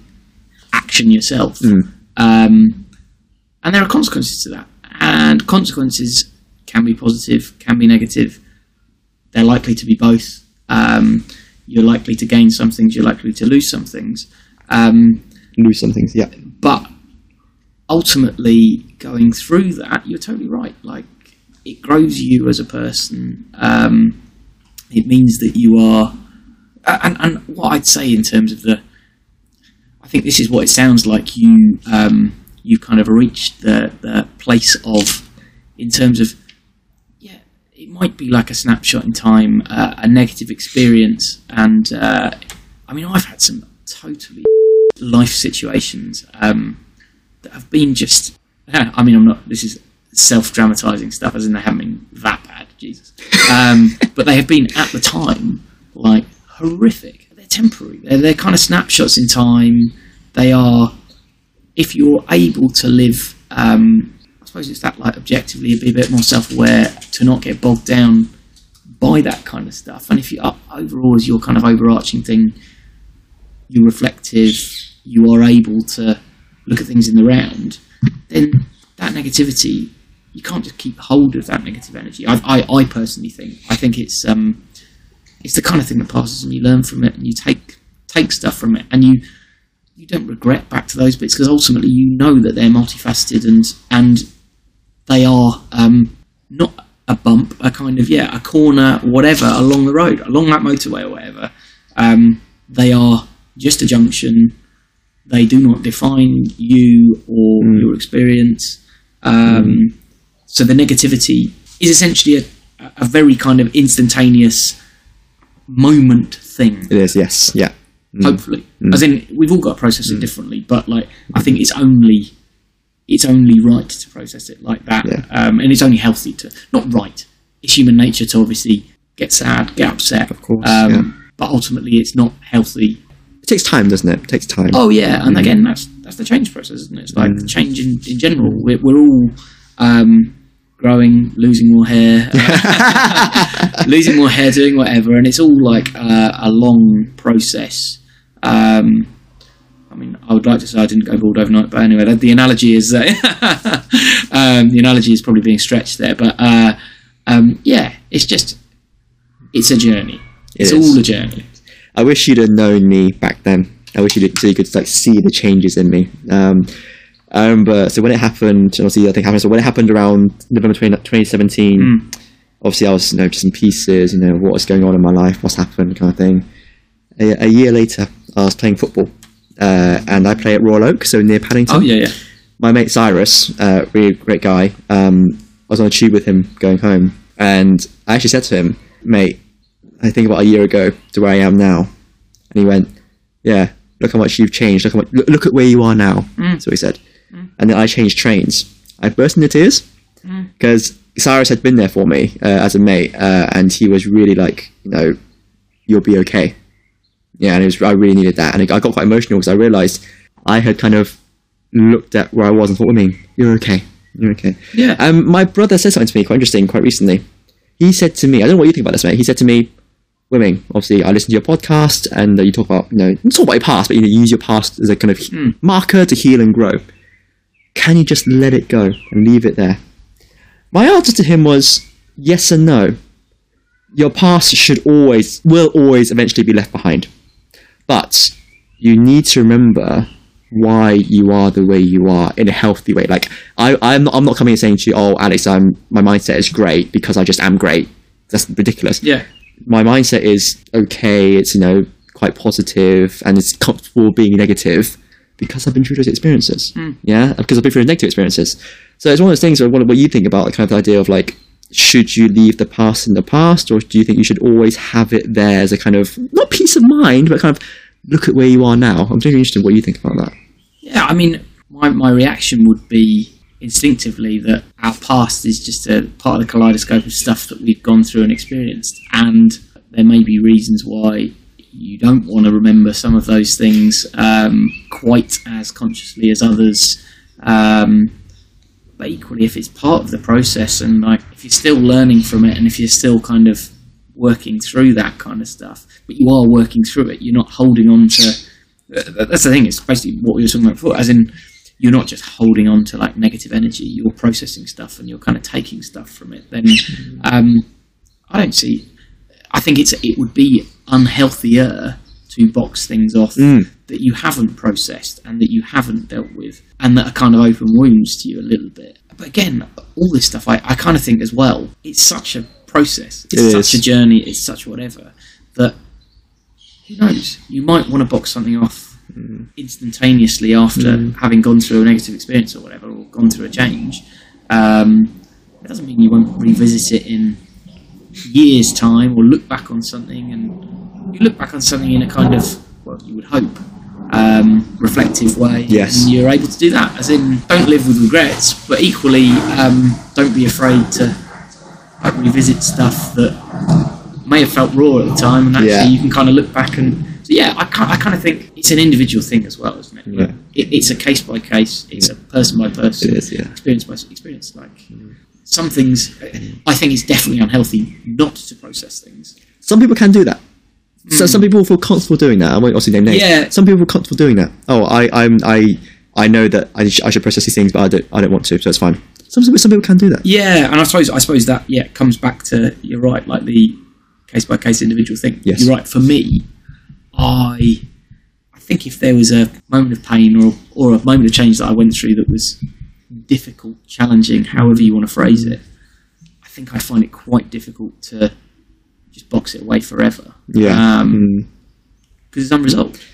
action yourself. Um, and there are consequences to that. And consequences can be positive, can be negative. They're likely to be both. Um, you're likely to gain some things, you're likely to lose some things. Um, Lose some things, yeah. but ultimately, going through that, you're totally right. Like, it grows you as a person. Um, it means that you are. And, and what I'd say in terms of the. I think this is what it sounds like you um, you kind of reached the, the place of, in terms of, yeah, it might be like a snapshot in time, uh, a negative experience, and uh, I mean I've had some totally life situations um, that have been just. I mean I'm not. This is self-dramatizing stuff, as in they haven't been that bad, Jesus. Um, but they have been at the time like horrific. They're temporary. They're, they're kind of snapshots in time. They are if you're able to live, um, I suppose it's that like objectively be a bit more self-aware to not get bogged down by that kind of stuff. And if you uh, overall as your kind of overarching thing, you're reflective, you are able to look at things in the round, then that negativity you can't just keep hold of that negative energy. I, I, I personally think I think it's um, it's the kind of thing that passes and you learn from it and you take take stuff from it and you you don't regret back to those bits because ultimately you know that they're multifaceted and and they are um, not a bump, a kind of yeah, a corner, whatever along the road, along that motorway or whatever. Um, they are just a junction. They do not define you or your experience. Um, So the negativity is essentially a, a very kind of instantaneous moment thing It is, yes, yeah. Hopefully. As in, we've all got to process it differently, but like I think it's only it's only right to process it like that, Yeah. um, and it's only healthy to not right. It's human nature to obviously get sad, get upset, of course, um, yeah. but ultimately it's not healthy. It takes time, doesn't it? It takes time. Oh yeah, and again that's that's the change process, isn't it? It's like the change in, in general. We're, we're all um, growing, losing more hair, losing more hair, doing whatever, and it's all like uh, a long process. Um, I mean, I would like to say I didn't go bald overnight, but anyway, the, the analogy is uh, um, the analogy is probably being stretched there, but uh, um, yeah, it's just it's a journey. It's It all a journey. I wish you'd have known me back then. I wish you'd so you could like see the changes in me. Um, I remember so when it happened, obviously I think happened. So when it happened around November 20, 2017, obviously I was you know just in pieces. You know what was going on in my life, what's happened, kind of thing. A, a year later, I was playing football, uh, and I play at Royal Oak, so near Paddington. Oh yeah, yeah. my mate Cyrus, uh, really great guy. Um, I was on a tube with him going home, and I actually said to him, "Mate, I think about a year ago to where I am now," and he went, "Yeah, look how much you've changed. Look how much, look, look at where you are now." That's what he said. And then I changed trains. I burst into tears because Cyrus had been there for me uh, as a mate, uh, and he was really like, you know, you'll be okay. Yeah, and it was, I really needed that, and I got quite emotional because I realised I had kind of looked at where I was and thought, I mean, you're okay, you're okay. Yeah. Um, my brother said something to me quite interesting quite recently. He said to me, I don't know what you think about this, mate. He said to me, Women, obviously, I listen to your podcast and uh, you talk about, you know, not talk about your past, but you know, use your past as a kind of he- marker to heal and grow. Can you just let it go and leave it there? My answer to him was yes and no. your past should always will always eventually be left behind. But you need to remember why you are the way you are in a healthy way. Like I, I'm not, I'm not coming and saying to you, oh, Alex, I'm my mindset is great because I just am great. That's ridiculous. Yeah. My mindset is okay. It's you know quite positive and it's comfortable being negative because I've been through those experiences. Hmm. Yeah, because I've been through negative experiences. So it's one of those things. Where what, what you think about the kind of idea of like, should you leave the past in the past, or do you think you should always have it there as a kind of not peace of mind, but kind of look at where you are now? I'm very interested in what you think about that. Yeah, I mean, my, my reaction would be instinctively that our past is just a part of the kaleidoscope of stuff that we've gone through and experienced. And there may be reasons why you don't want to remember some of those things um, quite as consciously as others. Um, but equally, if it's part of the process and like if you're still learning from it and if you're still kind of working through that kind of stuff, but you are working through it, you're not holding on to uh, that's the thing. It's basically what we were talking about before. As in, you're not just holding on to like negative energy. You're processing stuff and you're kind of taking stuff from it. Then, um, I don't see. I think it's it would be unhealthier to box things off Mm. that you haven't processed and that you haven't dealt with, and that are kind of open wounds to you a little bit. But again, all this stuff, I, I kind of think as well. It's such a process. It's It such is. a journey. It's such whatever that who knows? You might want to box something off instantaneously after having gone through a negative experience or whatever, or gone through a change. Um, it doesn't mean you won't revisit it in years' time or look back on something and you look back on something in a kind of, well, you would hope, um, reflective way. Yes. And you're able to do that. As in, don't live with regrets, but equally, um, don't be afraid to like, revisit stuff that may have felt raw at the time, and actually Yeah. you can kind of look back and so yeah, I kind, I kind of think it's an individual thing as well, isn't it? Yeah. It, it's a case by case, it's a person by person, It is, yeah. experience by experience. Like some things, I think it's definitely unhealthy not to process things. Some people can do that. So some hmm. people feel comfortable doing that. I won't obviously name names. Yeah. Some people feel comfortable doing that. Oh, I, I'm, I, I know that I, sh- I should process these things, but I don't, I don't want to, so it's fine. Some, some people can do that. Yeah, and I suppose I suppose that yeah comes back to you're right, like the case by case individual thing. Yes. You're right. For me, I I think if there was a moment of pain or or a moment of change that I went through that was difficult, challenging, however you want to phrase it, I think I'd find it quite difficult to just box it away forever. Yeah. Um, Mm. because it's unresolved.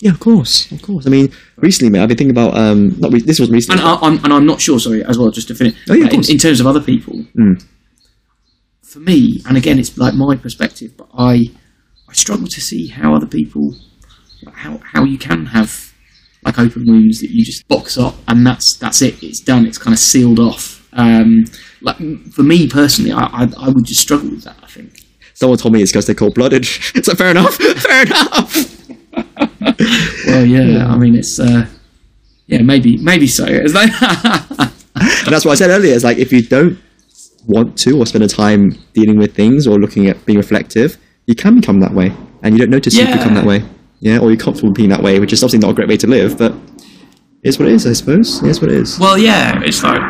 Yeah, of course, of course. I mean, recently, mate, I've been thinking about um, not re- this wasn't recently. And, I, I'm, and I'm not sure, sorry, as well, just to finish. Oh, yeah, in, in terms of other people, Mm. for me, and again, it's like my perspective, but I, I struggle to see how other people, how how you can have like open wounds that you just box up and that's that's it. It's done. It's kind of sealed off. Um, like for me personally, I, I I would just struggle with that. I think. Someone told me it's because they're cold blooded. so fair enough. fair enough. Well, yeah. I mean, it's uh, yeah, maybe maybe so. It's like And that's what I said earlier. It's like if you don't want to or spend a time dealing with things or looking at being reflective, you can become that way, and you don't notice you Yeah. become that way. Yeah, or you're comfortable being that way, which is obviously not a great way to live, but it's what it is, I suppose. It's what it is. well, yeah. It's like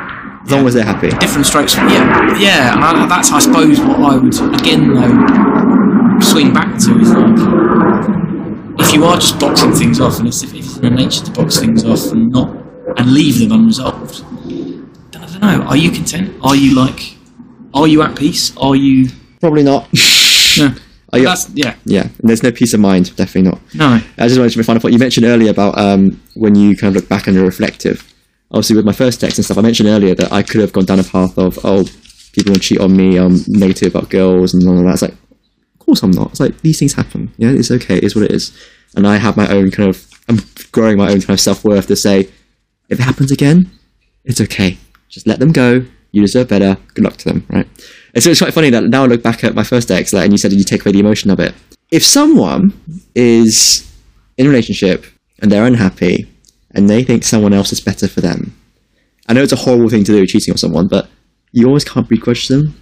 As long as they're happy. different strokes. For, yeah, yeah, and I, that's I suppose what I would again though swing back to is like if you are just boxing things off, and if, if it's in your nature to box things off and not and leave them unresolved, then I don't know. Are you content? Are you like? Are you at peace? Are you? Probably not. No. Are you- That's yeah. yeah, and there's no peace of mind. Definitely not. No. I just wanted to find a point. You mentioned earlier about um, when you kind of look back and you're reflective. Obviously, with my first text and stuff, I mentioned earlier that I could have gone down a path of, oh, people will cheat on me, I'm negative about girls and all of that. It's like, of course I'm not. It's like, these things happen. Yeah, it's okay. It's what it is. And I have my own kind of, I'm growing my own kind of self worth to say, if it happens again, it's okay. Just let them go. You deserve better. Good luck to them, right? And so it's quite funny that now I look back at my first ex, like, and you said you take away the emotion of it. If someone is in a relationship and they're unhappy and they think someone else is better for them, I know it's a horrible thing to do, cheating on someone, but you always can't begrudge them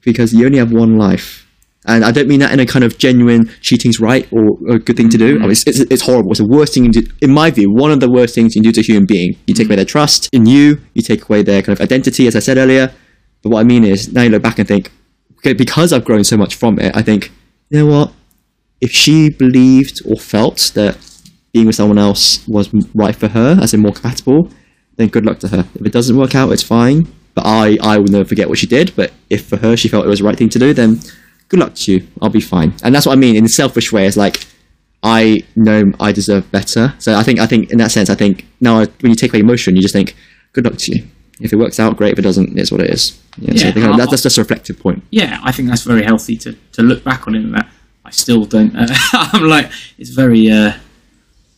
because you only have one life. And I don't mean that in a kind of genuine cheating's right or a good thing to do. I mean, it's, it's, it's horrible. It's the worst thing you can do. In my view, one of the worst things you can do to a human being. You take away mm-hmm. their trust in you, you take away their kind of identity, as I said earlier. But what I mean is, now you look back and think, okay, because I've grown so much from it, I think, you know what? If she believed or felt that being with someone else was right for her, as in more compatible, then good luck to her. If it doesn't work out, it's fine. But I, I will never forget what she did. But if for her she felt it was the right thing to do, then good luck to you. I'll be fine. And that's what I mean in a selfish way. It's like I know I deserve better. So I think I think in that sense, I think now when you take away emotion, you just think good luck to you. If it works out, great. If it doesn't, it's what it is. Yeah, so I I- that, that's just a reflective point. yeah, I think that's very healthy to, to look back on it. That I still don't. Uh, I'm like, it's very uh,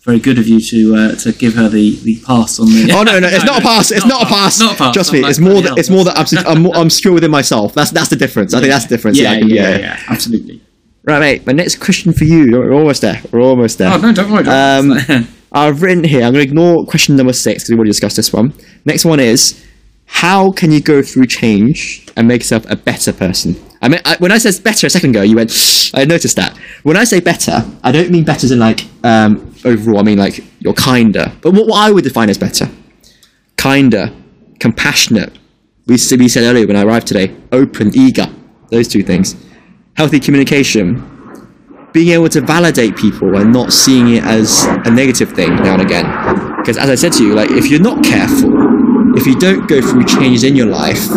very good of you to uh, to give her the, the pass on the. Oh no, no, it's not a pass. It's not a pass. Not a pass. Trust me, like, it's more that it's more that I'm, secure- I'm, more- I'm secure within myself. That's that's the difference. I think that's the difference. Yeah, I yeah, can- yeah, yeah, absolutely. Right, mate. My next question for you. We're almost there. We're almost there. Oh no, don't worry. Don't. Um, I've written here. I'm going to ignore question number six because we already discussed this one. Next one is how can you go through change and make yourself a better person? I mean, I, when I said better a second ago, you went. I noticed that. When I say better, I don't mean better than like um, overall. I mean like you're kinder. But what, what I would define as better, kinder, compassionate. We we said earlier when I arrived today, open, eager. Those two things. Healthy communication, being able to validate people and not seeing it as a negative thing now and again. Because as I said to you, like if you're not careful, if you don't go through changes in your life,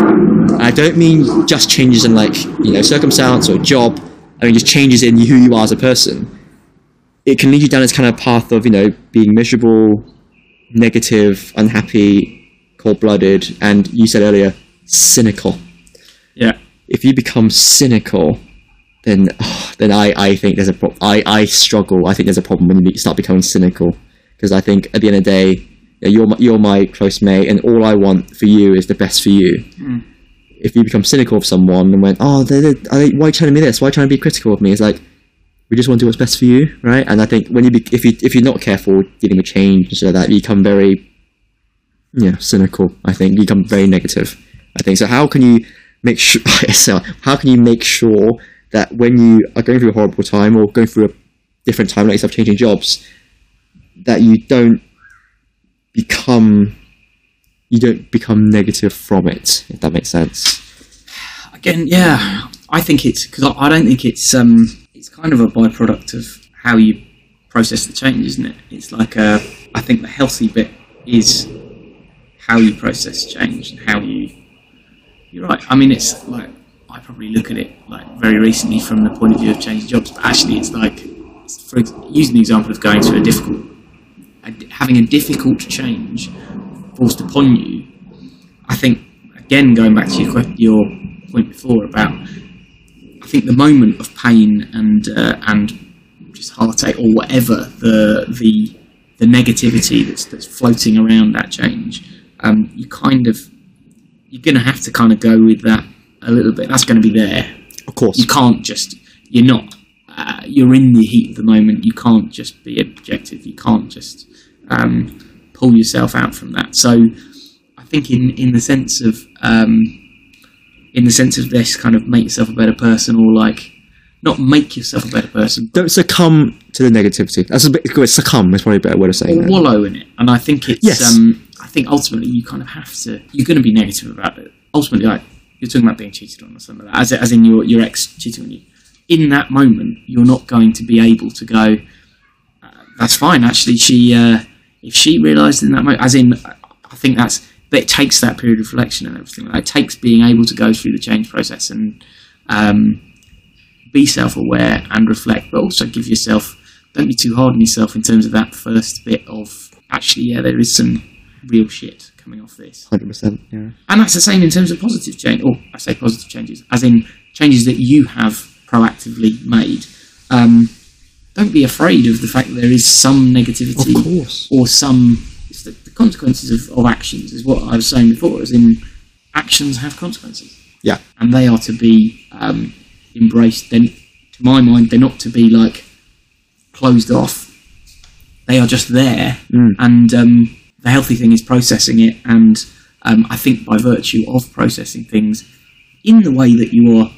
I don't mean just changes in like you know circumstance or job. I mean just changes in who you are as a person. It can lead you down this kind of path of you know being miserable, negative, unhappy, cold-blooded, and you said earlier cynical yeah, if you become cynical, then oh, then I, I think there's a pro- I, I struggle. I think there's a problem when you start becoming cynical because I think at the end of the day, you're my, you're my close mate, and all I want for you is the best for you. Hmm. If you become cynical of someone and went, oh, they, they, are they, why are you telling me this? Why are you trying to be critical of me? It's like we just want to do what's best for you, right? And I think when you be, if you if you're not careful dealing with change and stuff like that, you become very yeah cynical. I think you become very negative. I think so. How can you make sure? so how can you make sure that when you are going through a horrible time or going through a different time, like yourself changing jobs, that you don't become you don't become negative from it. If that makes sense. again, yeah, I think it's because I, I don't think it's um, it's kind of a byproduct of how you process the change, isn't it? It's like a, I think the healthy bit is how you process change and how you. You're right. I mean, it's like I probably look at it like very recently from the point of view of changing jobs, but actually, it's like, it's for using the example of going through a difficult, having a difficult change forced upon you. I think again, going back to your your point before about, think the moment of pain and uh, and just heartache or whatever the the the negativity that's that's floating around that change, um, you kind of you're going to have to kind of go with that a little bit. That's going to be there. Of course. You can't just you're not uh, you're in the heat of the moment. You can't just be objective. You can't just um, pull yourself out from that. So I think in in the sense of um, in the sense of this kind of make yourself a better person or like not make yourself a better person, Don't succumb to the negativity. That's a bit. Succumb is probably a better way of saying or it. wallow in it. And I think it's Yes. um, I think ultimately you kind of have to you're going to be negative about it. Ultimately, like you're talking about being cheated on or something like that, as, as in your your ex cheating on you. In that moment, you're not going to be able to go. Uh, that's fine. Actually, she uh, if she realised in that moment, as in, I think that's. But it takes that period of reflection and everything. Like, it takes being able to go through the change process and um, be self-aware and reflect, but also give yourself. Don't be too hard on yourself in terms of that first bit of actually, yeah, there is some real shit coming off this. Hundred percent. Yeah. And that's the same in terms of positive change, or I say positive changes, as in changes that you have proactively made. Um, don't be afraid of the fact that there is some negativity Of course. or some it's the, the consequences of, of actions is what I was saying before, Is in actions have consequences Yeah. and they are to be um, embraced. Then, to my mind, they're not to be like closed off. They are just there, and um, the healthy thing is processing it. And um, I think by virtue of processing things in the way that you are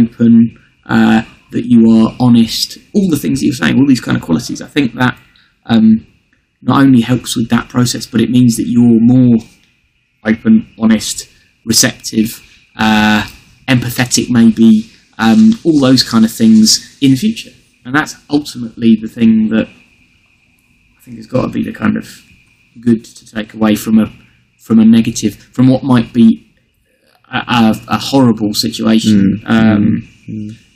open, uh, that you are honest, all the things that you're saying, all these kind of qualities, I think that um, not only helps with that process, but it means that you're more open, honest, receptive, uh, empathetic, maybe, um, all those kind of things in the future. And that's ultimately the thing that I think has got to be the kind of good to take away from a from a negative, from what might be a, a, a horrible situation. Um,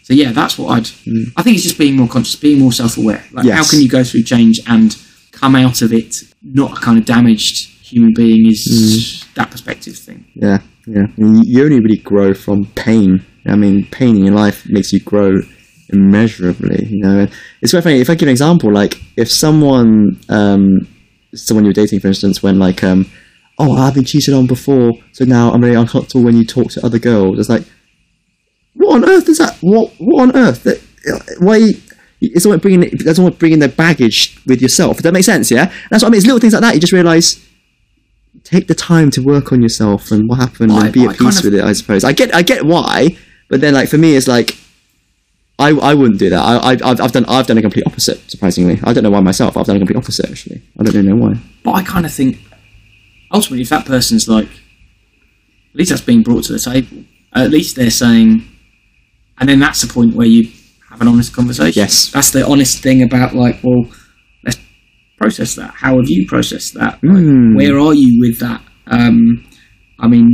So yeah, that's what I'd. I think it's just being more conscious, being more self-aware. Like, Yes. how can you go through change and come out of it not a kind of damaged human being? Is that perspective thing? Yeah, yeah. I mean, you only really grow from pain. I mean, pain in your life makes you grow immeasurably. You know, it's quite funny. If I give an example, like if someone, um, someone you're dating, for instance, when like, um, oh, I've been cheated on before, so now I'm really uncomfortable when you talk to other girls. It's like, what on earth is that? What what on earth? That, why? It's almost bringing that's almost bringing the baggage with yourself. Does that make sense? Yeah, that's what I mean. It's little things like that. You just realise take the time to work on yourself and what happened I- and be I at peace of- with it. I suppose I get I get why, but then like for me, it's like I, I wouldn't do that. I, I I've, I've done I've done a complete opposite. Surprisingly, I don't know why myself. I've done a complete opposite actually. I don't really know why. But I kind of think ultimately, if that person's like, at least that's being brought to the table. At least they're saying, and then that's the point where you have an honest conversation. Yes. that's the honest thing about like, well, let's process that. How have you processed that? Like, Hmm. Where are you with that? Um, I mean,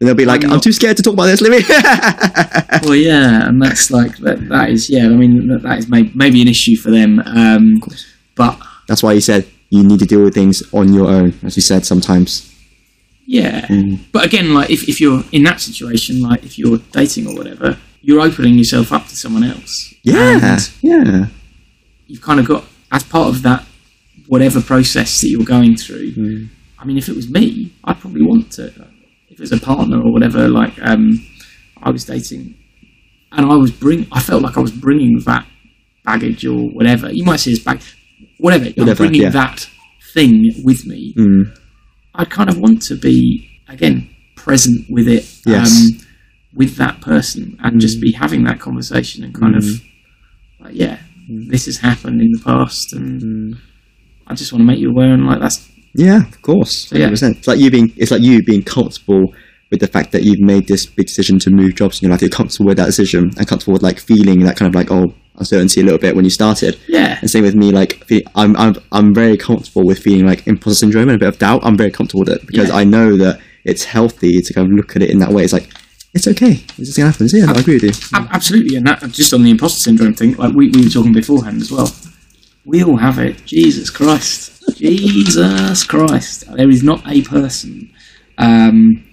And they'll be like, I'm I'm, too scared to talk about this, Libby. well, yeah, and that's like that. That is, yeah. I mean, that, that is may, maybe an issue for them. Um, but That's why you said you need to deal with things on your own, as you said sometimes. Yeah, Mm. but again, like if, if you're in that situation, like if you're dating or whatever, you're opening yourself up to someone else. Yeah, yeah. you've kind of got as part of that whatever process that you're going through. Mm. I mean, if it was me, I'd probably want to. If it was a partner or whatever, like um, I was dating, and I was bring, I felt like I was bringing that baggage or whatever. You might say it's bag, whatever. I'm bringing yeah. that thing with me. Mm. I'd kind of want to be again present with it, Yes. um, with that person, and just be mm. having that conversation and kind of mm. like, yeah, mm. this has happened in the past, and I just want to make you aware, and like that's Yeah, of course. So, yeah. 100%. It's like you being it's like you being comfortable with the fact that you've made this big decision to move jobs in your life. You're comfortable with that decision and comfortable with like feeling that kind of like oh uncertainty a little bit when you started. yeah, And same with me, like I'm I'm I'm very comfortable with feeling like imposter syndrome and a bit of doubt. I'm very comfortable with it because Yeah. I know that it's healthy to kind of look at it in that way. It's like it's okay. It's just gonna happen. So, yeah, no, I agree with you. Ab- absolutely, and that just on the imposter syndrome thing, like we, we were talking beforehand as well. We all have it. Jesus Christ, Jesus Christ. There is not a person. Um,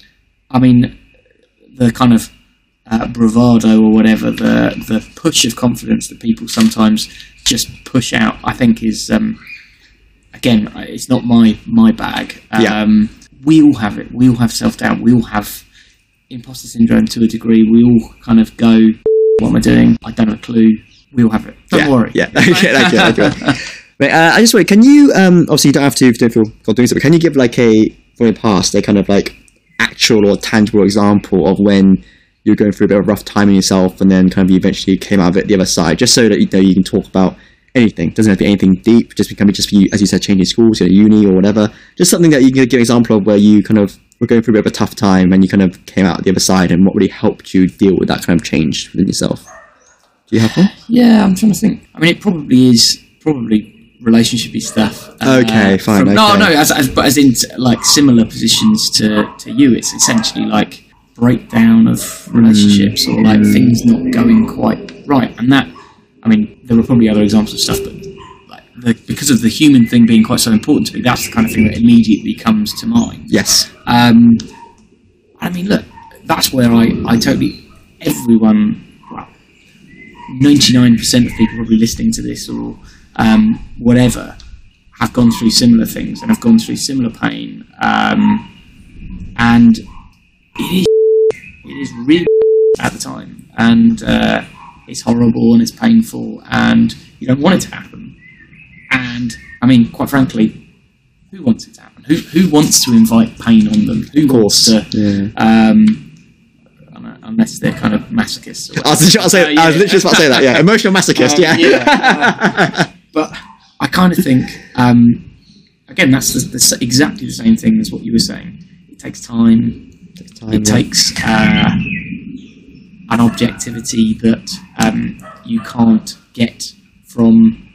I mean, the kind of uh, bravado or whatever, the the push of confidence that people sometimes just push out, I think is um, again, it's not my my bag. Yeah. Um, we all have it. We all have self doubt. We all have imposter syndrome to a degree. We all kind of go, "What am I doing? I don't have a clue." We all have it. Don't yeah, worry. Yeah, okay, I get I get. Wait, uh, I just wait. Can you? Um, obviously, you don't have to if you don't feel comfortable doing so. But can you give like a from your past a kind of like actual or tangible example of when you're going through a bit of a rough time in yourself, and then kind of you eventually came out of it the other side, just so that you know you can talk about anything. Doesn't have to be anything deep. Just become just for you, as you said, changing schools, you know, uni or whatever. Just something that you can give an example of where you kind of were going through a bit of a tough time and you kind of came out the other side, and what really helped you deal with that kind of change within yourself. Do you have one? Yeah, I'm trying to think. I mean, it probably is probably relationshipy stuff. uh, Okay, fine, from- No, okay. no, as, as but as in like similar positions to to you, it's essentially like breakdown of relationships or like Hmm. things not going quite right, and that. I mean, there were probably other examples of stuff, but like the, because of the human thing being quite so important to me, that's the kind of thing that immediately comes to mind. Yes. Um, I mean, look, that's where I, I totally, everyone, well, 99% of people probably listening to this or um, whatever have gone through similar things and have gone through similar pain. Um, and it is, it is really at the time. And uh, it's horrible and it's painful and you don't want it to happen. And, I mean, quite frankly, who wants it to happen? Who, who wants to invite pain on them? Who wants to, Yeah. um, unless they're kind of masochists. or I was, just say, Uh, I was literally just about to say that. Yeah, emotional masochist. Um, yeah. yeah, But I kind of think, um, again, that's the, the, exactly the same thing as what you were saying. It takes time. Time, It yeah. takes uh, an objectivity that um, you can't get from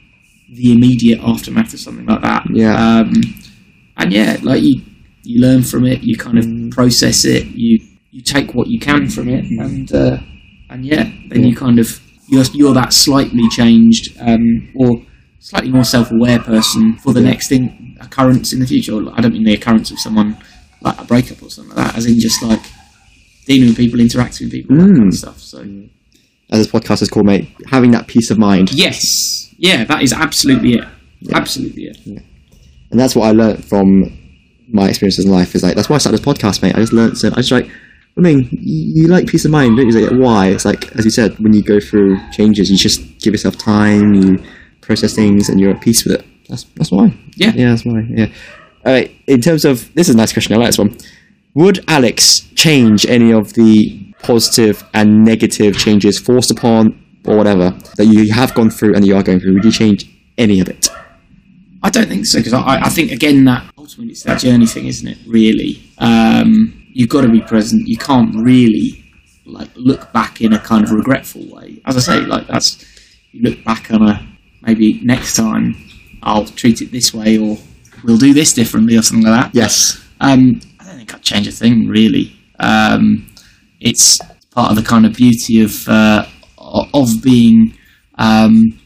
the immediate aftermath of something like that. Yeah. Um, and yeah, like you, you learn from it. You kind of process it. You you take what you can from it, and uh, and yeah, then you kind of you're you're that slightly changed um, or slightly more self-aware person for the next thing occurrence in the future. I don't mean the occurrence of someone like a breakup or something like that, as in just like dealing with people, interacting with people, that kind of hmm. stuff. So As this podcast is called, mate, having that peace of mind. yes, yeah, that is absolutely it. Absolutely it. And that's what I learned from my experiences in life. Is like that's why I started this podcast, mate. I just learned so I just like. I mean, you like peace of mind, don't you? Like, why? It's like, as you said, when you go through changes, you just give yourself time, you process things, and you're at peace with it. That's that's why. Yeah. yeah, that's why. Yeah. All right. In terms of this is a nice question. I like this one. Would Alex change any of the positive and negative changes forced upon or whatever that you have gone through and you are going through? Would you change any of it? I don't think so because I, I think again that ultimately it's that journey thing, isn't it? Really, um, you've got to be present. You can't really like look back in a kind of regretful way. As I say, like that's you look back on a maybe next time I'll treat it this way or we'll do this differently or something like that. Yes. Um, think I'd change a thing really. Um, it's part of the kind of beauty of uh, of being um,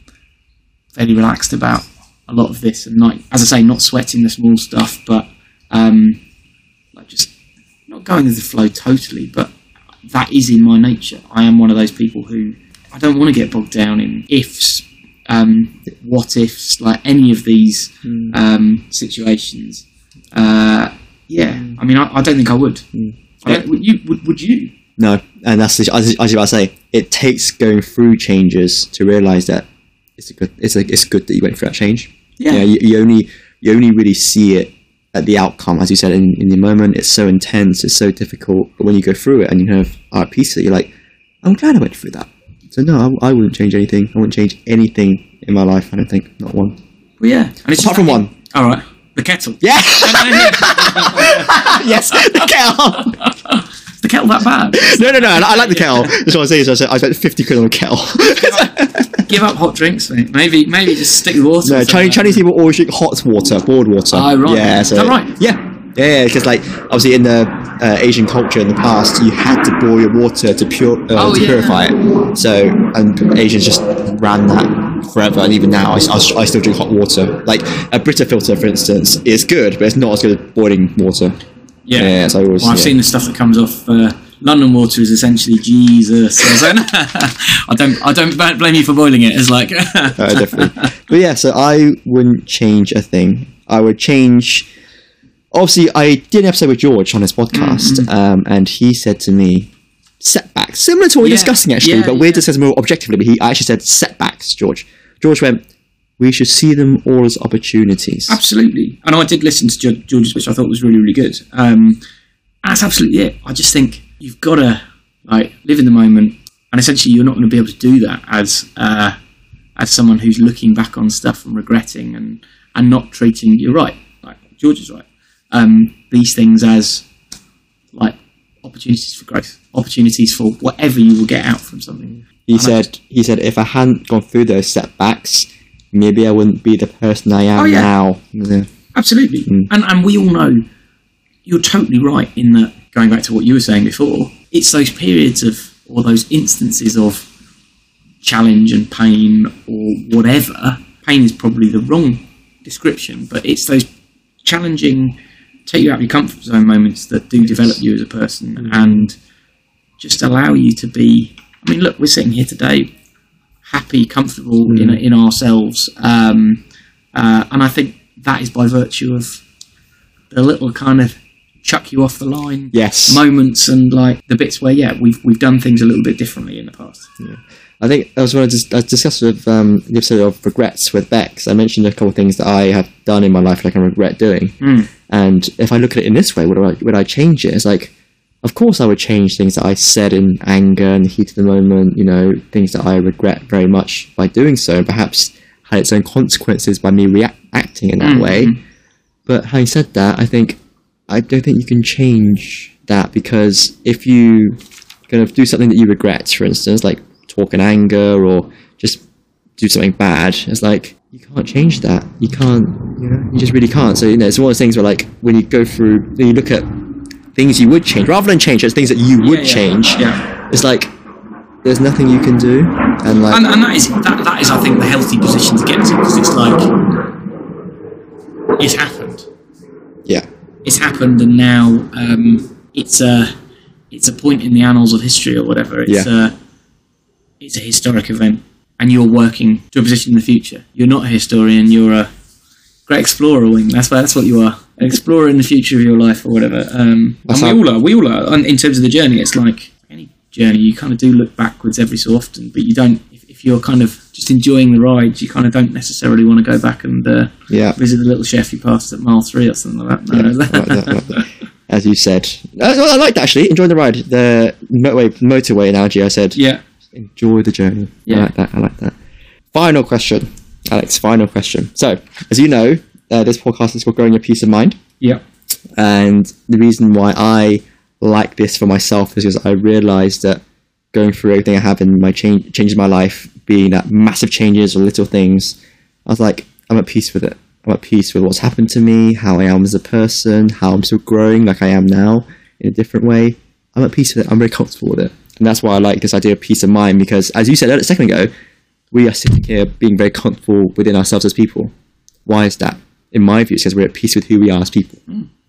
fairly relaxed about a lot of this, and like as I say, not sweating the small stuff, but um, like just not going with the flow totally. But that is in my nature. I am one of those people who I don't want to get bogged down in ifs, um, what ifs, like any of these um, situations. Uh, yeah, I mean, I, I don't think I would. Hmm. I don't, would you? Would, would you? No, and that's the, as, as you about to say, it takes going through changes to realize that it's a good. It's a, it's good that you went through that change. Yeah. you, you only you only really see it at the outcome, as you said in, in the moment. It's so intense, it's so difficult. But when you go through it and you kind of are at peace, with it, you're like, I'm glad I went through that. So no, I, I wouldn't change anything. I wouldn't change anything in my life. I don't think not one. Well, yeah. And it's Apart just from that- one. All right, the kettle. Yeah. yes. The kettle. Is the kettle that bad? No, no, no. I, I like the kettle. That's what I say. So I said I spent fifty quid on a kettle. Give up hot drinks, mate. Maybe, maybe just stick with water. No, Chinese. Chinese people always drink hot water, boiled water. Oh, right. Yeah, Is that right? Yeah. Yeah, because like obviously in the uh, Asian culture in the past, you had to boil your water to pure uh, Oh, to yeah. purify it. So and Asians just ran that forever, and even now I, I, I still drink hot water. Like a Brita filter, for instance, is good, but it's not as good as boiling water. Yeah. Yeah, so always- well, I've yeah. seen the stuff that comes off. Uh, London water is essentially Jesus. I don't, I don't, I don't blame you for boiling it. It's like, uh, definitely. but yeah, so I wouldn't change a thing. I would change. Obviously, I did an episode with George on his podcast, um, and he said to me, setbacks, similar to what we're discussing actually, yeah, but we're yeah. discussing more objectively. But he actually said setbacks, George. George went, we should see them all as opportunities. absolutely. And I did listen to George's, which I thought was really, really good. Um, that's absolutely it. I just think you've got to like live in the moment, and essentially, you're not going to be able to do that as uh, as someone who's looking back on stuff and regretting and and not treating. You're right. Like George is right. Um, these things as like opportunities for growth, opportunities for whatever you will get out from something. He And I said, he said, if I hadn't gone through those setbacks, maybe I wouldn't be the person I am Oh, yeah. now. Yeah. Absolutely. And and we all know you're totally right in that going back to what you were saying before, it's those periods of or those instances of challenge and pain or whatever. Pain is probably the wrong description, but it's those challenging take you out of your comfort zone moments that do develop you as a person and just allow you to be I mean look, we're sitting here today happy, comfortable in in ourselves. Um, uh, and I think that is by virtue of the little kind of chuck you off the line Yes. moments and like the bits where yeah we've we've done things a little bit differently in the past. I think I was going to dis- I discussed with um, the episode of regrets with Bex. I mentioned a couple of things that I have done in my life that I can regret doing. Hmm. And if I look at it in this way, would I would I change it? It's like, of course, I would change things that I said in anger and the heat of the moment. You know, things that I regret very much by doing so, and perhaps had its own consequences by me reacting in that hmm, way. Hmm. But having said that, I think I don't think you can change that because if you kind of do something that you regret, for instance, like talk in anger or just do something bad, it's like you can't change that. You can't, you know, you just really can't. So you know, it's one of those things where like when you go through, when you look at things you would change rather than change, it's things that you would Yeah, yeah, change. yeah. It's like there's nothing you can do, and like and, and that is that, that is I think the healthy position to get to because it's like it's happened. yeah, It's happened, and now um, it's a it's a point in the annals of history or whatever. It's Yeah. a it's a historic event, and you're working to a position in the future. You're not a historian. You're a great explorer. Wing. That's what that's what you are. An explorer in the future of your life or whatever. Um, and we all are. We all are. And in terms of the journey, it's like any journey. You kind of do look backwards every so often, but you don't. If, if you're kind of just enjoying the ride, you kind of don't necessarily want to go back and uh, yeah. visit the little chef you passed at mile three or something like that. Yeah, No, I like that, like that. As you said, I, I like that actually. enjoying the ride. The motorway motorway analogy. I said, yeah. Enjoy the journey. I like that. I like that. Final question, Alex. Final question. So, as you know, uh, this podcast is called "Growing Your Peace of Mind," Yeah. and the reason why I like this for myself is because I realised that going through everything I have in my change changes my life, being that massive changes or little things, I was like, I'm at peace with it. I'm at peace with what's happened to me, how I am as a person, how I'm still growing like I am now in a different way. I'm at peace with it. I'm very comfortable with it. And that's why I like this idea of peace of mind because, as you said a second ago, we are sitting here being very comfortable within ourselves as people. Why is that? In my view, it's because we're at peace with who we are as people.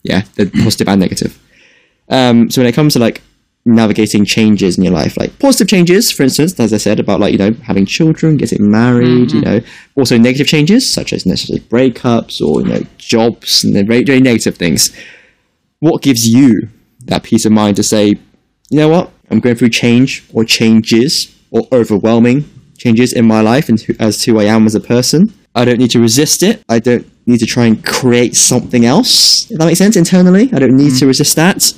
Yeah, the positive and negative. Um, so when it comes to like navigating changes in your life, like positive changes, for instance, as I said about like you know having children, getting married, you know, also negative changes such as necessarily breakups or you know jobs and then very, very negative things. What gives you that peace of mind to say, you know what, I'm going through change or changes or overwhelming changes in my life and as to who I am as a person. I don't need to resist it. I don't need to try and create something else. If that makes sense internally, I don't need to mm. resist that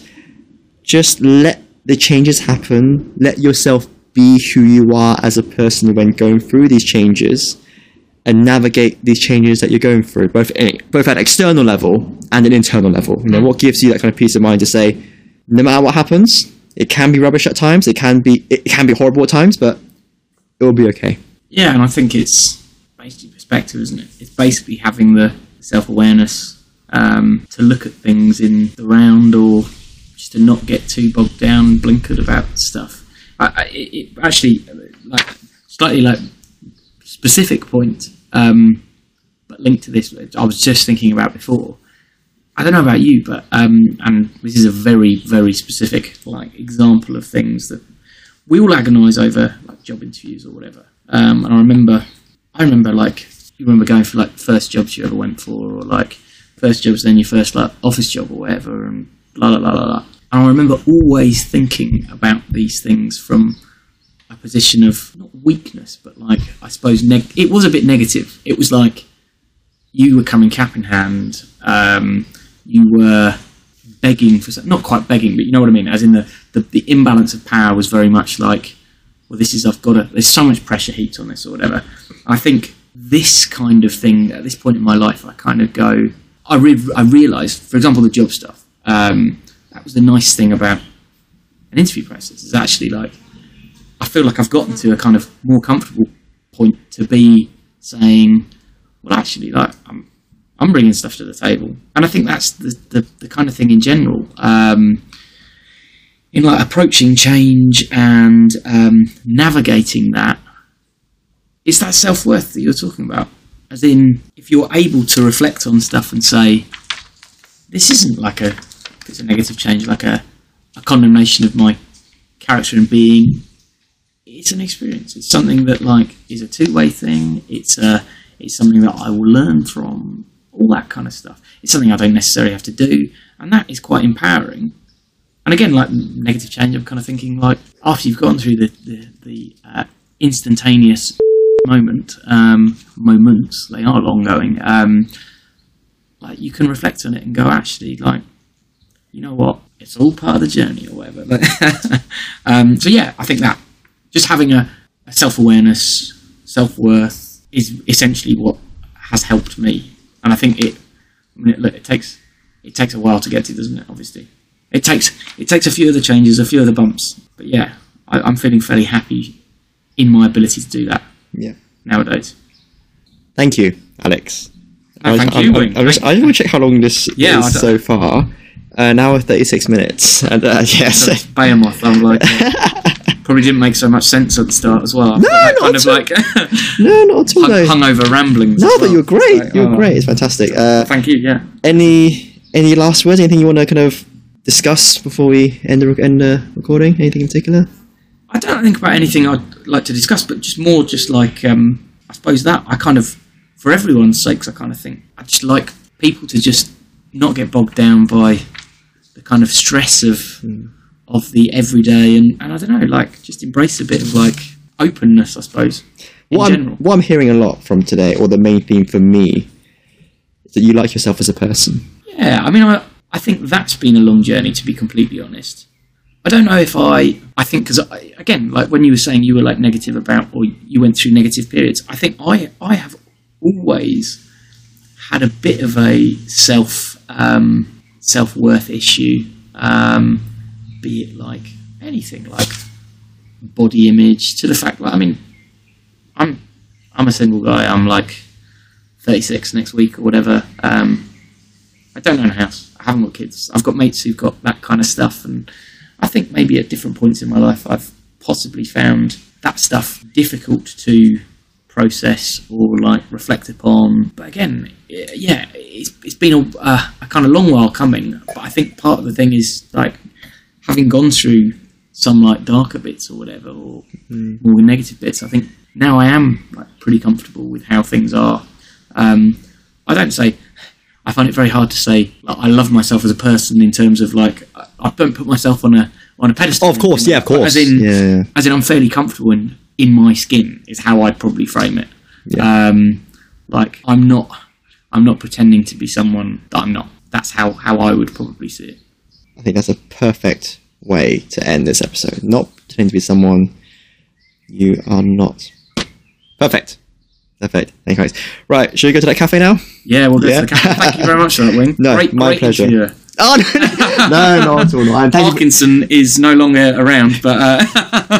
just let the changes happen. Let yourself be who you are as a person when going through these changes, and navigate these changes that you're going through, both in, both at external level and an internal level. You know, mm. what gives you that kind of peace of mind to say, no matter what happens, it can be rubbish at times, it can be it can be horrible at times, but it will be okay. Yeah, and I think it's basically perspective, isn't it? It's basically having the self awareness um, to look at things in the round or just to not get too bogged down, blinkered about stuff. I, it actually, like, slightly like specific point, um, but linked to this, I was just thinking about before. I don't know about you, but um, and this is a very, very specific like example of things that we all agonise over, like job interviews or whatever. Um, and I remember, I remember like you remember going for like first jobs you ever went for, or like first jobs, then your first like office job or whatever, and blah blah blah blah. And I remember always thinking about these things from a position of not weakness, but like I suppose neg- it was a bit negative. It was like you were coming cap in hand. Um, you were begging for something, not quite begging, but you know what I mean. As in the, the the imbalance of power was very much like, well, this is I've got to. There's so much pressure heat on this or whatever. I think this kind of thing at this point in my life, I kind of go. I re- I realised, for example, the job stuff. Um, that was the nice thing about an interview process. Is actually like I feel like I've gotten to a kind of more comfortable point to be saying, well, actually, like I'm, I'm bringing stuff to the table, and I think that's the the, the kind of thing in general. Um, in like approaching change and um, navigating that, it's that self worth that you're talking about. As in, if you're able to reflect on stuff and say, this isn't like a, it's a negative change, like a, a condemnation of my character and being it's an experience. It's something that like is a two way thing. It's a it's something that I will learn from. All that kind of stuff. It's something I don't necessarily have to do, and that is quite empowering. And again, like negative change, I'm kind of thinking like after you've gone through the the, the uh, instantaneous moment, um, moments they are long going. Um, like you can reflect on it and go, actually, like you know what, it's all part of the journey or whatever. But, um, so yeah, I think that just having a, a self awareness, self worth is essentially what has helped me. And I think it, I mean, it, look, it takes it takes a while to get to, doesn't it? Obviously, it takes it takes a few of the changes, a few of the bumps, but yeah, I, I'm feeling fairly happy in my ability to do that Yeah. nowadays. Thank you, Alex. I, thank I, you, I. I, just, I just want to check how long this Yeah, is so far. An hour thirty six minutes, and uh, yes, Behemoth, I'm like. Probably didn't make so much sense at the start as well. No, not kind of at all. like no, not at all. hung, hungover ramblings. no but well. you're great. Like, you're oh, great. It's fantastic. Uh, Thank you. Yeah. any any last words? Anything you want to kind of discuss before we end the end the recording? Anything in particular? I don't think about anything I'd like to discuss, but just more just like um, I suppose that I kind of, for everyone's sakes, I kind of think I just like people to just not get bogged down by the kind of stress of of the everyday, and, and I don't know, like just embrace a bit of like openness, I suppose. What I'm, what I'm hearing a lot from today, or the main theme for me, is that you like yourself as a person. yeah. I mean, I I think that's been a long journey to be completely honest. I don't know if I. I think because again, like when you were saying you were like negative about, or you went through negative periods. I think I I have always had a bit of a self um, self worth issue. Um, be it like anything like body image to the fact that I mean, I'm I'm a single guy. I'm like 36 next week or whatever. Um, I don't own a house. I haven't got kids. I've got mates who've got that kind of stuff, and I think maybe at different points in my life, I've possibly found that stuff difficult to process or like reflect upon. But again, yeah, it's, it's been a, uh, a kind of long while coming. But I think part of the thing is like having gone through some like darker bits or whatever, or more negative bits. I think now I am like pretty comfortable with how things are. Um, I don't say I find it very hard to say like, I love myself as a person in terms of like I, I don't put myself on a on a pedestal. Oh, of course, yeah, of course. As in, Yeah, yeah. as in, I'm fairly comfortable in in my skin is how I'd probably frame it. Um, like I'm not I'm not pretending to be someone that I'm not. That's how how I would probably see it. I think that's a perfect way to end this episode. Not pretending to be someone you are not. Perfect. Perfect. Thank you, guys. Right, should we go to that cafe now? Yeah, we'll go Yeah. to the camera. Thank you very much for that, Wing. No, great, my great pleasure. interviewer. Oh no, no, no, not at all. No. And thank you, Parkinson is no longer around, but uh,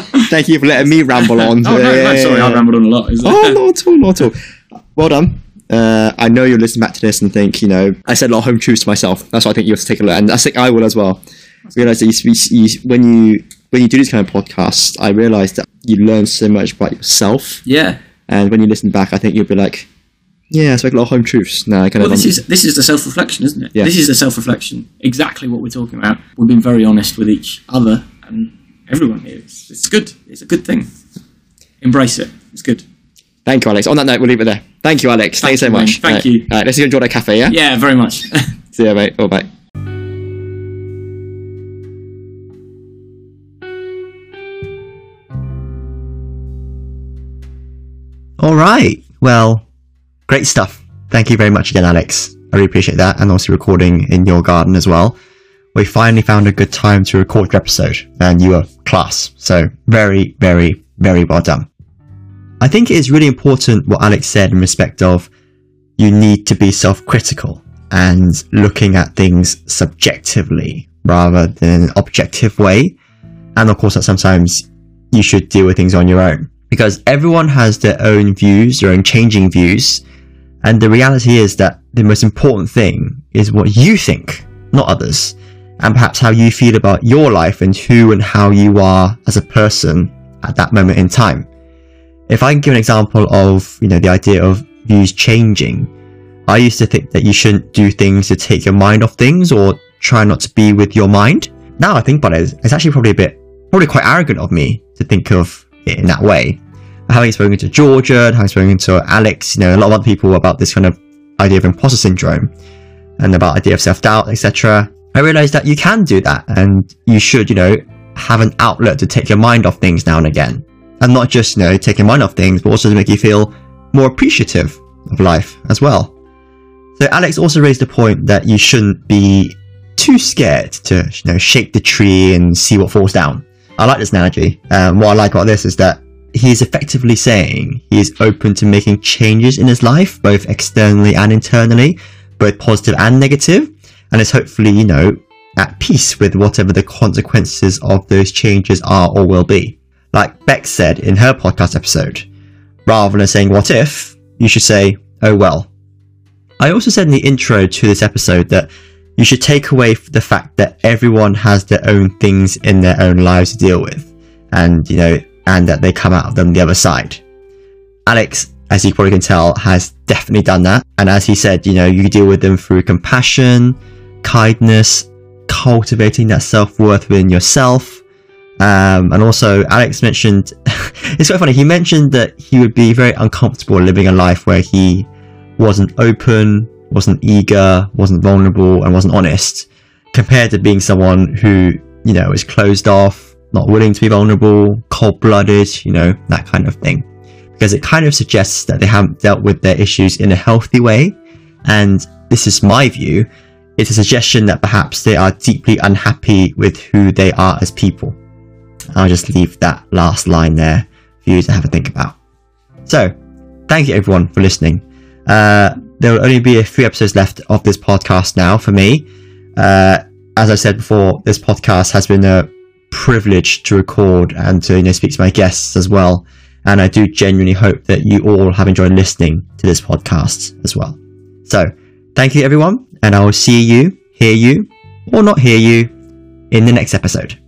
thank you for letting me ramble on. oh no, no, sorry. I rambled on a lot. Oh, not at all, not at all. Well done. Uh, I know you'll listen back to this and think, you know, I said a lot of home truths to myself. That's why I think you have to take a look, and I think I will as well. Realize that you, you, when you when you do these kind of podcasts, I realize that you learn so much about yourself, yeah. and when you listen back, I think you'll be like, yeah, I spoke a lot of home truths. Now I kind Well, of this is this is the self reflection, isn't it? Yeah. This is the self reflection. Exactly what we're talking about. We've been very honest with each other and everyone here. It's, it's good. It's a good thing. Embrace it. It's good. Thank you, Alex. On that note, we'll leave it there. Thank you, Alex. Thank you so you, much. mate. Thank Right. you. All right, let's go enjoy that cafe. Yeah. Yeah, very much. See you, mate. Bye bye. All right. Well, great stuff. Thank you very much again, Alex. I really appreciate that, and also recording in your garden as well. We finally found a good time to record your episode, and you were class. So very, very, very well done. I think it is really important what Alex said in respect of you need to be self-critical and looking at things subjectively rather than an objective way. And of course, that sometimes you should deal with things on your own because everyone has their own views, their own changing views. And the reality is that the most important thing is what you think, not others, and perhaps how you feel about your life and who and how you are as a person at that moment in time. If I can give an example of, you know, the idea of views changing, I used to think that you shouldn't do things to take your mind off things or try not to be with your mind. Now I think about it, it's actually probably a bit, probably quite arrogant of me to think of it in that way. Having spoken to Georgia, having spoken to Alex, you know, a lot of other people about this kind of idea of imposter syndrome and about idea of self-doubt, etc. I realized that you can do that and you should, you know, have an outlet to take your mind off things now and again. And not just, you know, your mind off things, but also to make you feel more appreciative of life as well. So Alex also raised the point that you shouldn't be too scared to, you know, shake the tree and see what falls down. I like this analogy. Um, what I like about this is that he's effectively saying he is open to making changes in his life, both externally and internally, both positive and negative, and is hopefully, you know, at peace with whatever the consequences of those changes are or will be. Like Bex said in her podcast episode, rather than saying what if, you should say, oh well. I also said in the intro to this episode that you should take away the fact that everyone has their own things in their own lives to deal with, and you know, and that they come out of them the other side. Alex, as you probably can tell, has definitely done that, and as he said, you know, you deal with them through compassion, kindness, cultivating that self worth within yourself. Um, and also, Alex mentioned it's quite funny. He mentioned that he would be very uncomfortable living a life where he wasn't open, wasn't eager, wasn't vulnerable, and wasn't honest, compared to being someone who, you know, is closed off, not willing to be vulnerable, cold blooded, you know, that kind of thing. Because it kind of suggests that they haven't dealt with their issues in a healthy way. And this is my view. It's a suggestion that perhaps they are deeply unhappy with who they are as people. I'll just leave that last line there for you to have a think about. So, thank you everyone for listening. Uh, there will only be a few episodes left of this podcast now for me. Uh, as I said before, this podcast has been a privilege to record and to you know speak to my guests as well. And I do genuinely hope that you all have enjoyed listening to this podcast as well. So, thank you everyone, and I will see you, hear you, or not hear you in the next episode.